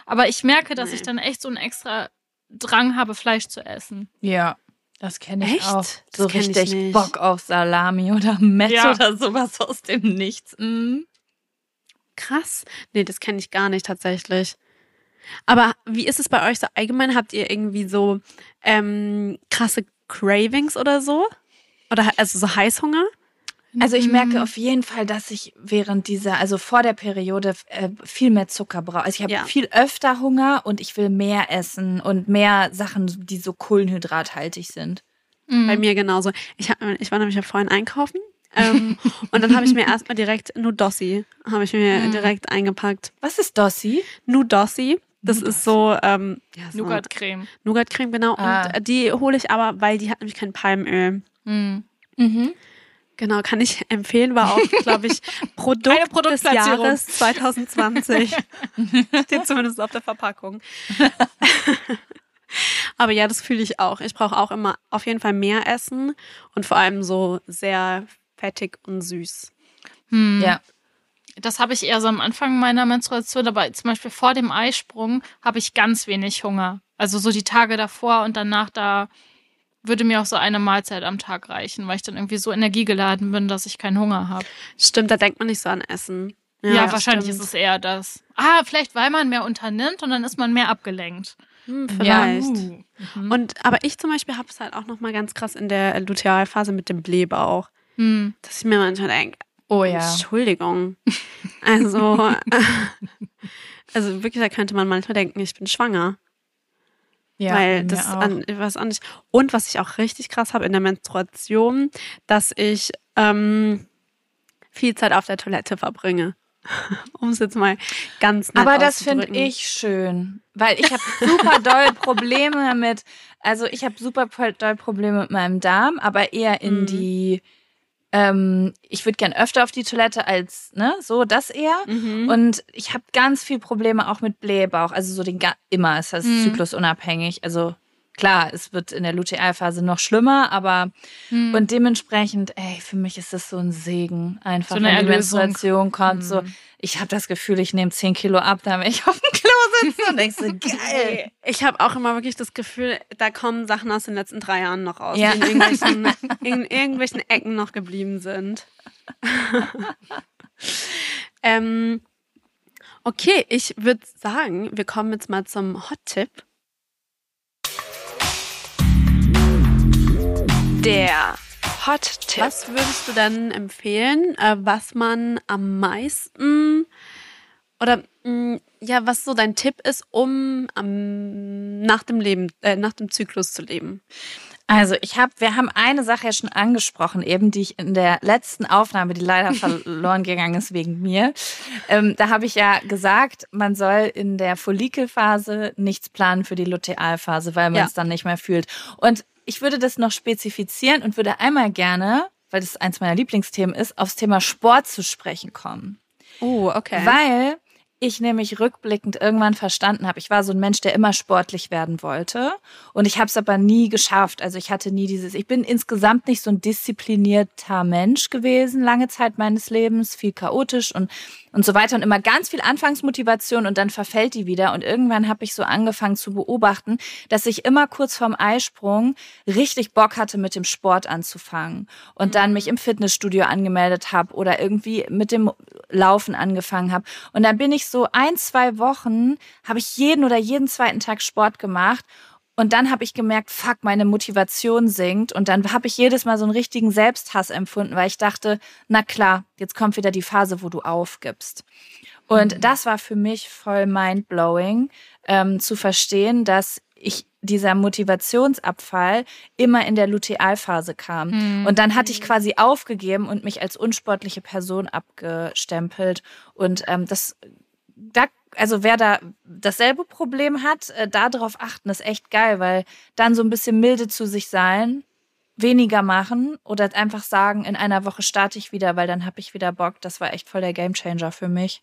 aber ich merke, dass Nee. ich dann echt so einen extra Drang habe, Fleisch zu essen. ja. Das kenne ich Echt? auch. Das So richtig nicht. Bock auf Salami oder Mett Ja. oder sowas aus dem Nichts. Mhm. Krass. Nee, das kenne ich gar nicht tatsächlich. Aber wie ist es bei euch so allgemein? Habt ihr irgendwie so ähm, krasse Cravings oder so? Oder also so Heißhunger? Also ich Mhm. merke auf jeden Fall, dass ich während dieser, also vor der Periode äh, viel mehr Zucker brauche. Also ich habe Ja. viel öfter Hunger und ich will mehr essen und mehr Sachen, die so kohlenhydrathaltig sind. Mhm. Bei mir genauso. Ich, hab, ich war nämlich ja vorhin einkaufen. Ähm, und dann habe ich mir erstmal direkt Nudossi, habe ich mir Mhm. direkt eingepackt. Was ist Dossi? Nudossi, das ist so, ähm, ja, so Nougat-Creme. Nougat-Creme, genau. Ah. Und die hole ich aber, weil die hat nämlich kein Palmöl. Mhm. Mhm. Genau, kann ich empfehlen, war auch, glaube ich, Produkt des. Jahres 2020. Steht zumindest auf der Verpackung. Aber ja, das fühle ich auch. Ich brauche auch immer auf jeden Fall mehr Essen und vor allem so sehr fettig und süß. Hm. Ja. Das habe ich eher so am Anfang meiner Menstruation, aber zum Beispiel vor dem Eisprung habe ich ganz wenig Hunger. Also so die Tage davor und danach, da würde mir auch so eine Mahlzeit am Tag reichen, weil ich dann irgendwie so energiegeladen bin, dass ich keinen Hunger habe. Stimmt, da denkt man nicht so an Essen. Ja, wahrscheinlich stimmt. ist es eher das. Ah, vielleicht weil man mehr unternimmt und dann ist man mehr abgelenkt. Hm, Ja. vielleicht. Uh. Mhm. Und aber ich zum Beispiel habe es halt auch noch mal ganz krass in der Lutealphase mit dem Blähbauch, Hm. dass ich mir manchmal denke, Oh ja. Entschuldigung. Also, also wirklich, da könnte man manchmal denken, ich bin schwanger. Ja weil das an, auch nicht. Und was ich auch richtig krass habe in der Menstruation, dass ich ähm, viel Zeit auf der Toilette verbringe. um es jetzt mal ganz nett Aber das finde ich schön, weil ich habe super doll Probleme mit, also ich habe super doll Probleme mit meinem Darm, aber eher in Mhm. die, ähm, ich würde gern öfter auf die Toilette als, ne, so das eher. Mhm. Und ich habe ganz viel Probleme auch mit Blähbauch, also so den ga immer ist das Mhm. zyklusunabhängig. Also klar, es wird in der Lutealphase noch schlimmer, aber Hm. und dementsprechend, ey, für mich ist das so ein Segen, einfach So eine wenn die Erlösung. Menstruation kommt. So, Mhm. ich habe das Gefühl, ich nehme 10 Kilo ab, damit ich auf dem Klo sitze und denkst so, geil. Ich habe auch immer wirklich das Gefühl, da kommen Sachen aus den letzten drei Jahren noch raus, Ja. die in irgendwelchen, in irgendwelchen Ecken noch geblieben sind. ähm, okay, ich würde sagen, wir kommen jetzt mal zum Hot-Tipp. Der Hot-Tipp. Was würdest du denn empfehlen, äh, was man am meisten oder mh, ja, was so dein Tipp ist, um am, nach dem Leben, äh, nach dem Zyklus zu leben? Also ich habe, wir haben eine Sache ja schon angesprochen, eben die ich in der letzten Aufnahme, die leider verloren gegangen ist wegen mir, ähm, da habe ich ja gesagt, man soll in der Follikelphase nichts planen für die Lutealphase, weil man Ja. es dann nicht mehr fühlt. Und ich würde das noch spezifizieren und würde einmal gerne, weil das eins meiner Lieblingsthemen ist, aufs Thema Sport zu sprechen kommen. Oh, okay. Weil ich nämlich rückblickend irgendwann verstanden habe, ich war so ein Mensch, der immer sportlich werden wollte und ich habe es aber nie geschafft. Also ich hatte nie dieses, ich bin insgesamt nicht so ein disziplinierter Mensch gewesen, lange Zeit meines Lebens, viel chaotisch und und so weiter und immer ganz viel Anfangsmotivation und dann verfällt die wieder. Und irgendwann habe ich so angefangen zu beobachten, dass ich immer kurz vorm Eisprung richtig Bock hatte mit dem Sport anzufangen. Und dann mich im Fitnessstudio angemeldet habe oder irgendwie mit dem Laufen angefangen habe und dann bin ich so ein, zwei Wochen habe ich jeden oder jeden zweiten Tag Sport gemacht und dann habe ich gemerkt, fuck, meine Motivation sinkt. Und dann habe ich jedes Mal so einen richtigen Selbsthass empfunden, weil ich dachte, na klar, jetzt kommt wieder die Phase, wo du aufgibst. Und das war für mich voll mindblowing, ähm, zu verstehen, dass ich dieser Motivationsabfall immer in der Lutealphase kam. Mhm. Und dann hatte ich quasi aufgegeben und mich als unsportliche Person abgestempelt. Und ähm, das, da, also wer da dasselbe Problem hat, äh, da drauf achten, ist echt geil, weil dann so ein bisschen milde zu sich sein, weniger machen oder einfach sagen, in einer Woche starte ich wieder, weil dann habe ich wieder Bock. Das war echt voll der Gamechanger für mich.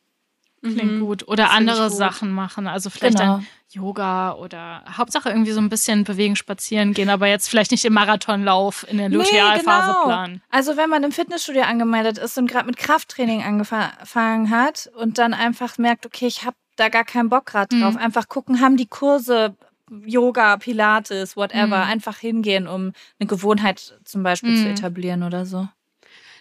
Klingt Mhm. gut. Oder Das andere gut. Sachen machen. Also vielleicht Genau. dann Yoga oder Hauptsache irgendwie so ein bisschen bewegen, spazieren gehen, aber jetzt vielleicht nicht im Marathonlauf in der Lutealphase genau. planen. Also wenn man im Fitnessstudio angemeldet ist und gerade mit Krafttraining angefangen hat und dann einfach merkt, okay, ich habe da gar keinen Bock gerade drauf. Mhm. Einfach gucken, haben die Kurse Yoga, Pilates, whatever, Mhm. einfach hingehen, um eine Gewohnheit zum Beispiel zu Mhm. etablieren oder so.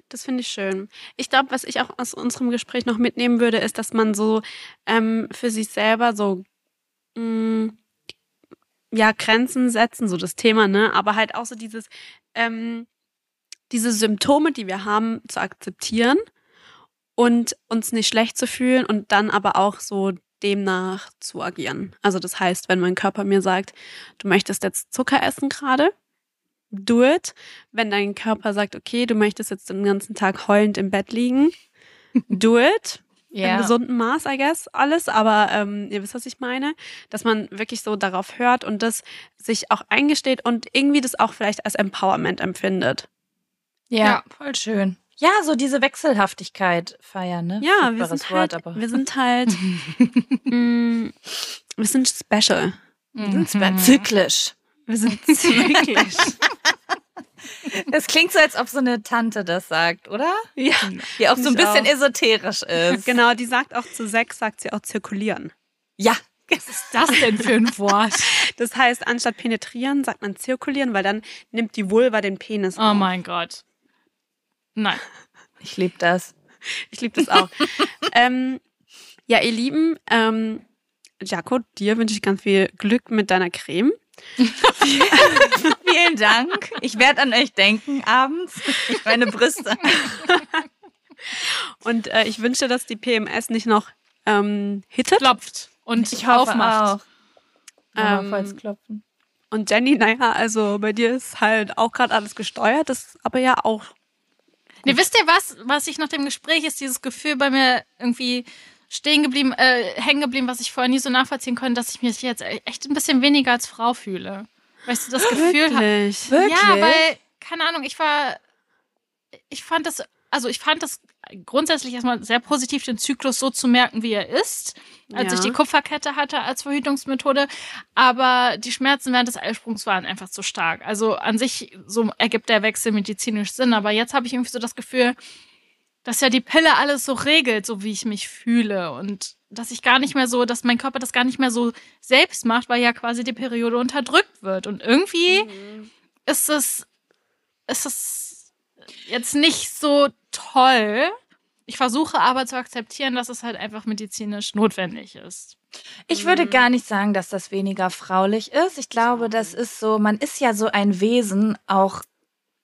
Das finde ich schön. Ich glaube, was ich auch aus unserem Gespräch noch mitnehmen würde, ist, dass man so ähm, für sich selber so mh, ja Grenzen setzen, so das Thema, ne? Aber halt auch so dieses ähm, diese Symptome, die wir haben, zu akzeptieren und uns nicht schlecht zu fühlen und dann aber auch so demnach zu agieren. Also das heißt, wenn mein Körper mir sagt, du möchtest jetzt Zucker essen gerade, do it. Wenn dein Körper sagt, okay, du möchtest jetzt den ganzen Tag heulend im Bett liegen, do it. Im gesunden Maß, I guess, alles, aber ähm, ihr wisst, was ich meine, dass man wirklich so darauf hört und das sich auch eingesteht und irgendwie das auch vielleicht als Empowerment empfindet. Ja, Ja. voll schön. Ja, so diese Wechselhaftigkeit feiern, ne? Ja, wir sind Wort, halt, aber wir sind halt, mh, wir sind special. wir sind zyklisch. Wir sind zyklisch. Es klingt so, als ob so eine Tante das sagt, oder? ja, Die auch so ein bisschen auch. esoterisch ist. genau, die sagt auch zu Sex, sagt sie auch zirkulieren. Ja, Was ist das denn für ein Wort? Das heißt, anstatt penetrieren, sagt man zirkulieren, weil dann nimmt die Vulva den Penis Oh auf. mein Gott. Nein. ich liebe das. Ich liebe das auch. ähm, ja, ihr Lieben, ähm, Jaco, dir wünsche ich ganz viel Glück mit deiner Creme. Vielen Dank. Ich werde an euch denken abends. Ich meine Brüste. Und äh, ich wünsche, dass die PMS nicht noch ähm, hittet. Klopft und Ich hoffe aufmacht. auch. Ähm, falls klopfen. Und Jenny, naja, also bei dir ist halt auch gerade alles gesteuert, das ist aber ja auch. Nee, wisst ihr was, was ich nach dem Gespräch ist, dieses Gefühl bei mir irgendwie stehen geblieben, äh, hängen geblieben, was ich vorher nie so nachvollziehen konnte, dass ich mich jetzt echt ein bisschen weniger als Frau fühle. Weißt du, das Gefühl habe. Wirklich? Ja, weil, keine Ahnung, ich war, ich fand das, also ich fand das grundsätzlich erstmal sehr positiv, den Zyklus so zu merken, wie er ist, als Ja. ich die Kupferkette hatte als Verhütungsmethode. Aber die Schmerzen während des Eisprungs waren einfach zu stark. Also an sich, so ergibt der Wechsel medizinisch Sinn. Aber jetzt habe ich irgendwie so das Gefühl, dass ja die Pille alles so regelt, so wie ich mich fühle. Und dass ich gar nicht mehr so, dass mein Körper das gar nicht mehr so selbst macht, weil ja quasi die Periode unterdrückt wird. Und irgendwie ist es, ist es jetzt nicht so toll. Ich versuche aber zu akzeptieren, dass es halt einfach medizinisch notwendig ist. Ich würde gar nicht sagen, dass das weniger fraulich ist. Ich glaube, das ist so, man ist ja so ein Wesen, auch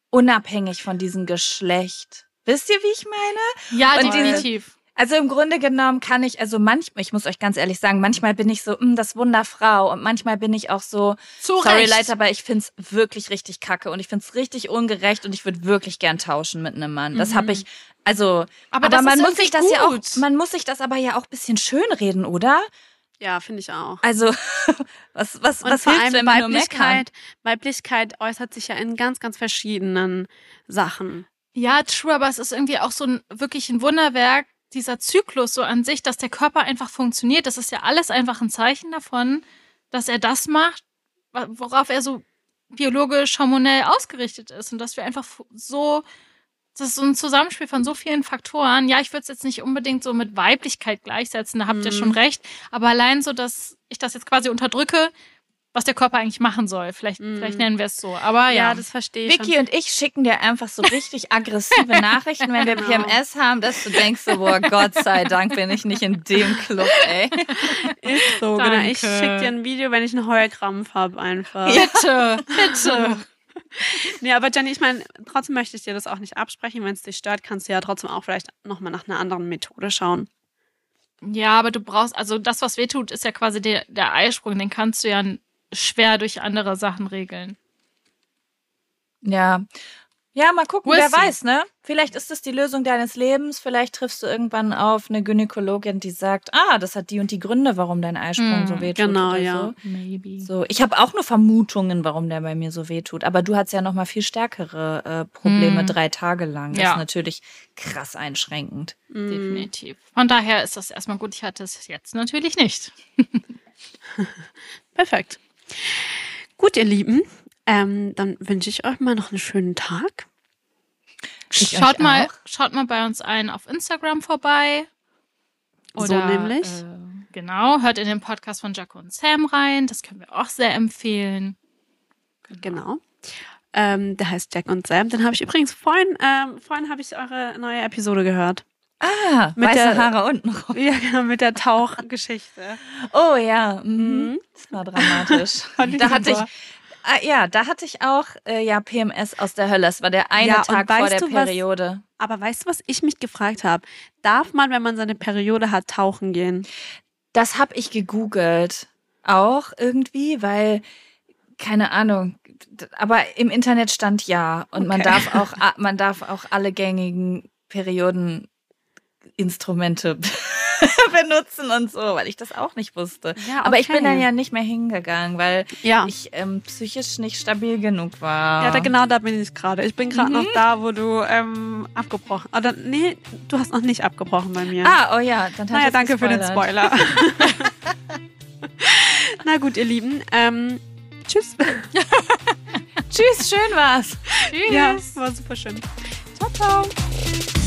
unabhängig von diesem Geschlecht. Wisst ihr, wie ich meine? Ja, Und diese- definitiv. Also im Grunde genommen kann ich, also manchmal, ich muss euch ganz ehrlich sagen, manchmal bin ich so, mm, das Wunderfrau und manchmal bin ich auch so, Zu sorry. Leute, aber ich find's wirklich richtig kacke und ich find's richtig ungerecht und ich würde wirklich gern tauschen mit einem Mann. Das habe ich, also, Aber aber, man muss sich das irgendwie ja auch, gut. man muss sich das aber ja auch bisschen schönreden, oder? Ja, finde ich auch. Also, was, was, Und was vor hilft, allem? Weiblichkeit, Weiblichkeit äußert sich ja in ganz, ganz verschiedenen Sachen. Ja, true, aber es ist irgendwie auch so ein wirklich ein Wunderwerk, dieser Zyklus so an sich, dass der Körper einfach funktioniert. Das ist ja alles einfach ein Zeichen davon, dass er das macht, worauf er so biologisch, hormonell ausgerichtet ist. Und dass wir einfach so, das ist so ein Zusammenspiel von so vielen Faktoren. Ja, ich würde es jetzt nicht unbedingt so mit Weiblichkeit gleichsetzen, da habt ihr Mhm. schon recht. Aber allein so, dass ich das jetzt quasi unterdrücke, was der Körper eigentlich machen soll. Vielleicht, Mhm. vielleicht nennen wir es so. Aber ja. das verstehe ich. Vicky und ich schicken dir einfach so richtig aggressive Nachrichten, wenn wir. PMS haben, dass du denkst so, boah, Gott sei Dank bin ich nicht in dem Club, ey. Ist so, genau. Ich schicke dir ein Video, wenn ich einen Heulkrampf habe einfach. Bitte, bitte. Nee, aber Jenny, ich meine, trotzdem möchte ich dir das auch nicht absprechen. Wenn es dich stört, kannst du ja trotzdem auch vielleicht nochmal nach einer anderen Methode schauen. Ja, aber du brauchst, also das, was weh tut, ist ja quasi der, der Eisprung. Den kannst du ja schwer durch andere Sachen regeln. Ja. Ja, mal gucken, We'll wer weiß, ne? Vielleicht ist es die Lösung deines Lebens. Vielleicht triffst du irgendwann auf eine Gynäkologin, die sagt, ah, das hat die und die Gründe, warum dein Eisprung Hm, so wehtut. genau, oder ja. So. Maybe. So, ich habe auch nur Vermutungen, warum der bei mir so wehtut. Aber du hattest ja noch mal viel stärkere äh, Probleme Hm. drei Tage lang. Das Ja. ist natürlich krass einschränkend. Mhm. Definitiv. Von daher ist das erstmal gut. Ich hatte es jetzt natürlich nicht. Perfekt. Gut, ihr Lieben, ähm, dann wünsche ich euch mal noch einen schönen Tag. Ich Schaut mal, schaut mal bei uns ein auf Instagram vorbei. So nämlich? Äh, genau, hört in den Podcast von Jaco und Sam rein. Das können wir auch sehr empfehlen. Genau. Ähm, der heißt Jack und Sam. Den habe ich übrigens vorhin, ähm, vorhin habe ich eure neue Episode gehört. Ah, Mit weiße der- Haare unten rum. Ja, genau, mit der Tauchgeschichte. Oh ja, mhm. Mhm. das war dramatisch. Da hatte ich, ah, ja, da hatte ich auch äh, ja PMS aus der Hölle. Es war der eine Ja, Tag vor der du, was- Periode. Aber weißt du, was ich mich gefragt habe? Darf man, wenn man seine Periode hat, tauchen gehen? Das habe ich gegoogelt. Auch irgendwie, weil, keine Ahnung, aber im Internet stand ja. Und man Okay. darf auch, man darf auch alle gängigen Periodeninstrumente benutzen und so, weil ich das auch nicht wusste. Ja, Aber ich bin okay. dann ja nicht mehr hingegangen, weil Ja. ich ähm, psychisch nicht stabil genug war. Ja, da, genau da bin ich gerade. Ich bin gerade Mhm. noch da, wo du ähm, abgebrochen. Oder nee, du hast noch nicht abgebrochen bei mir. Ah, oh ja, dann naja, danke für den gespoilert. Spoiler. Na gut, ihr Lieben. Ähm, tschüss. Tschüss, schön war's. Tschüss. Ja, war super schön. Ciao, ciao.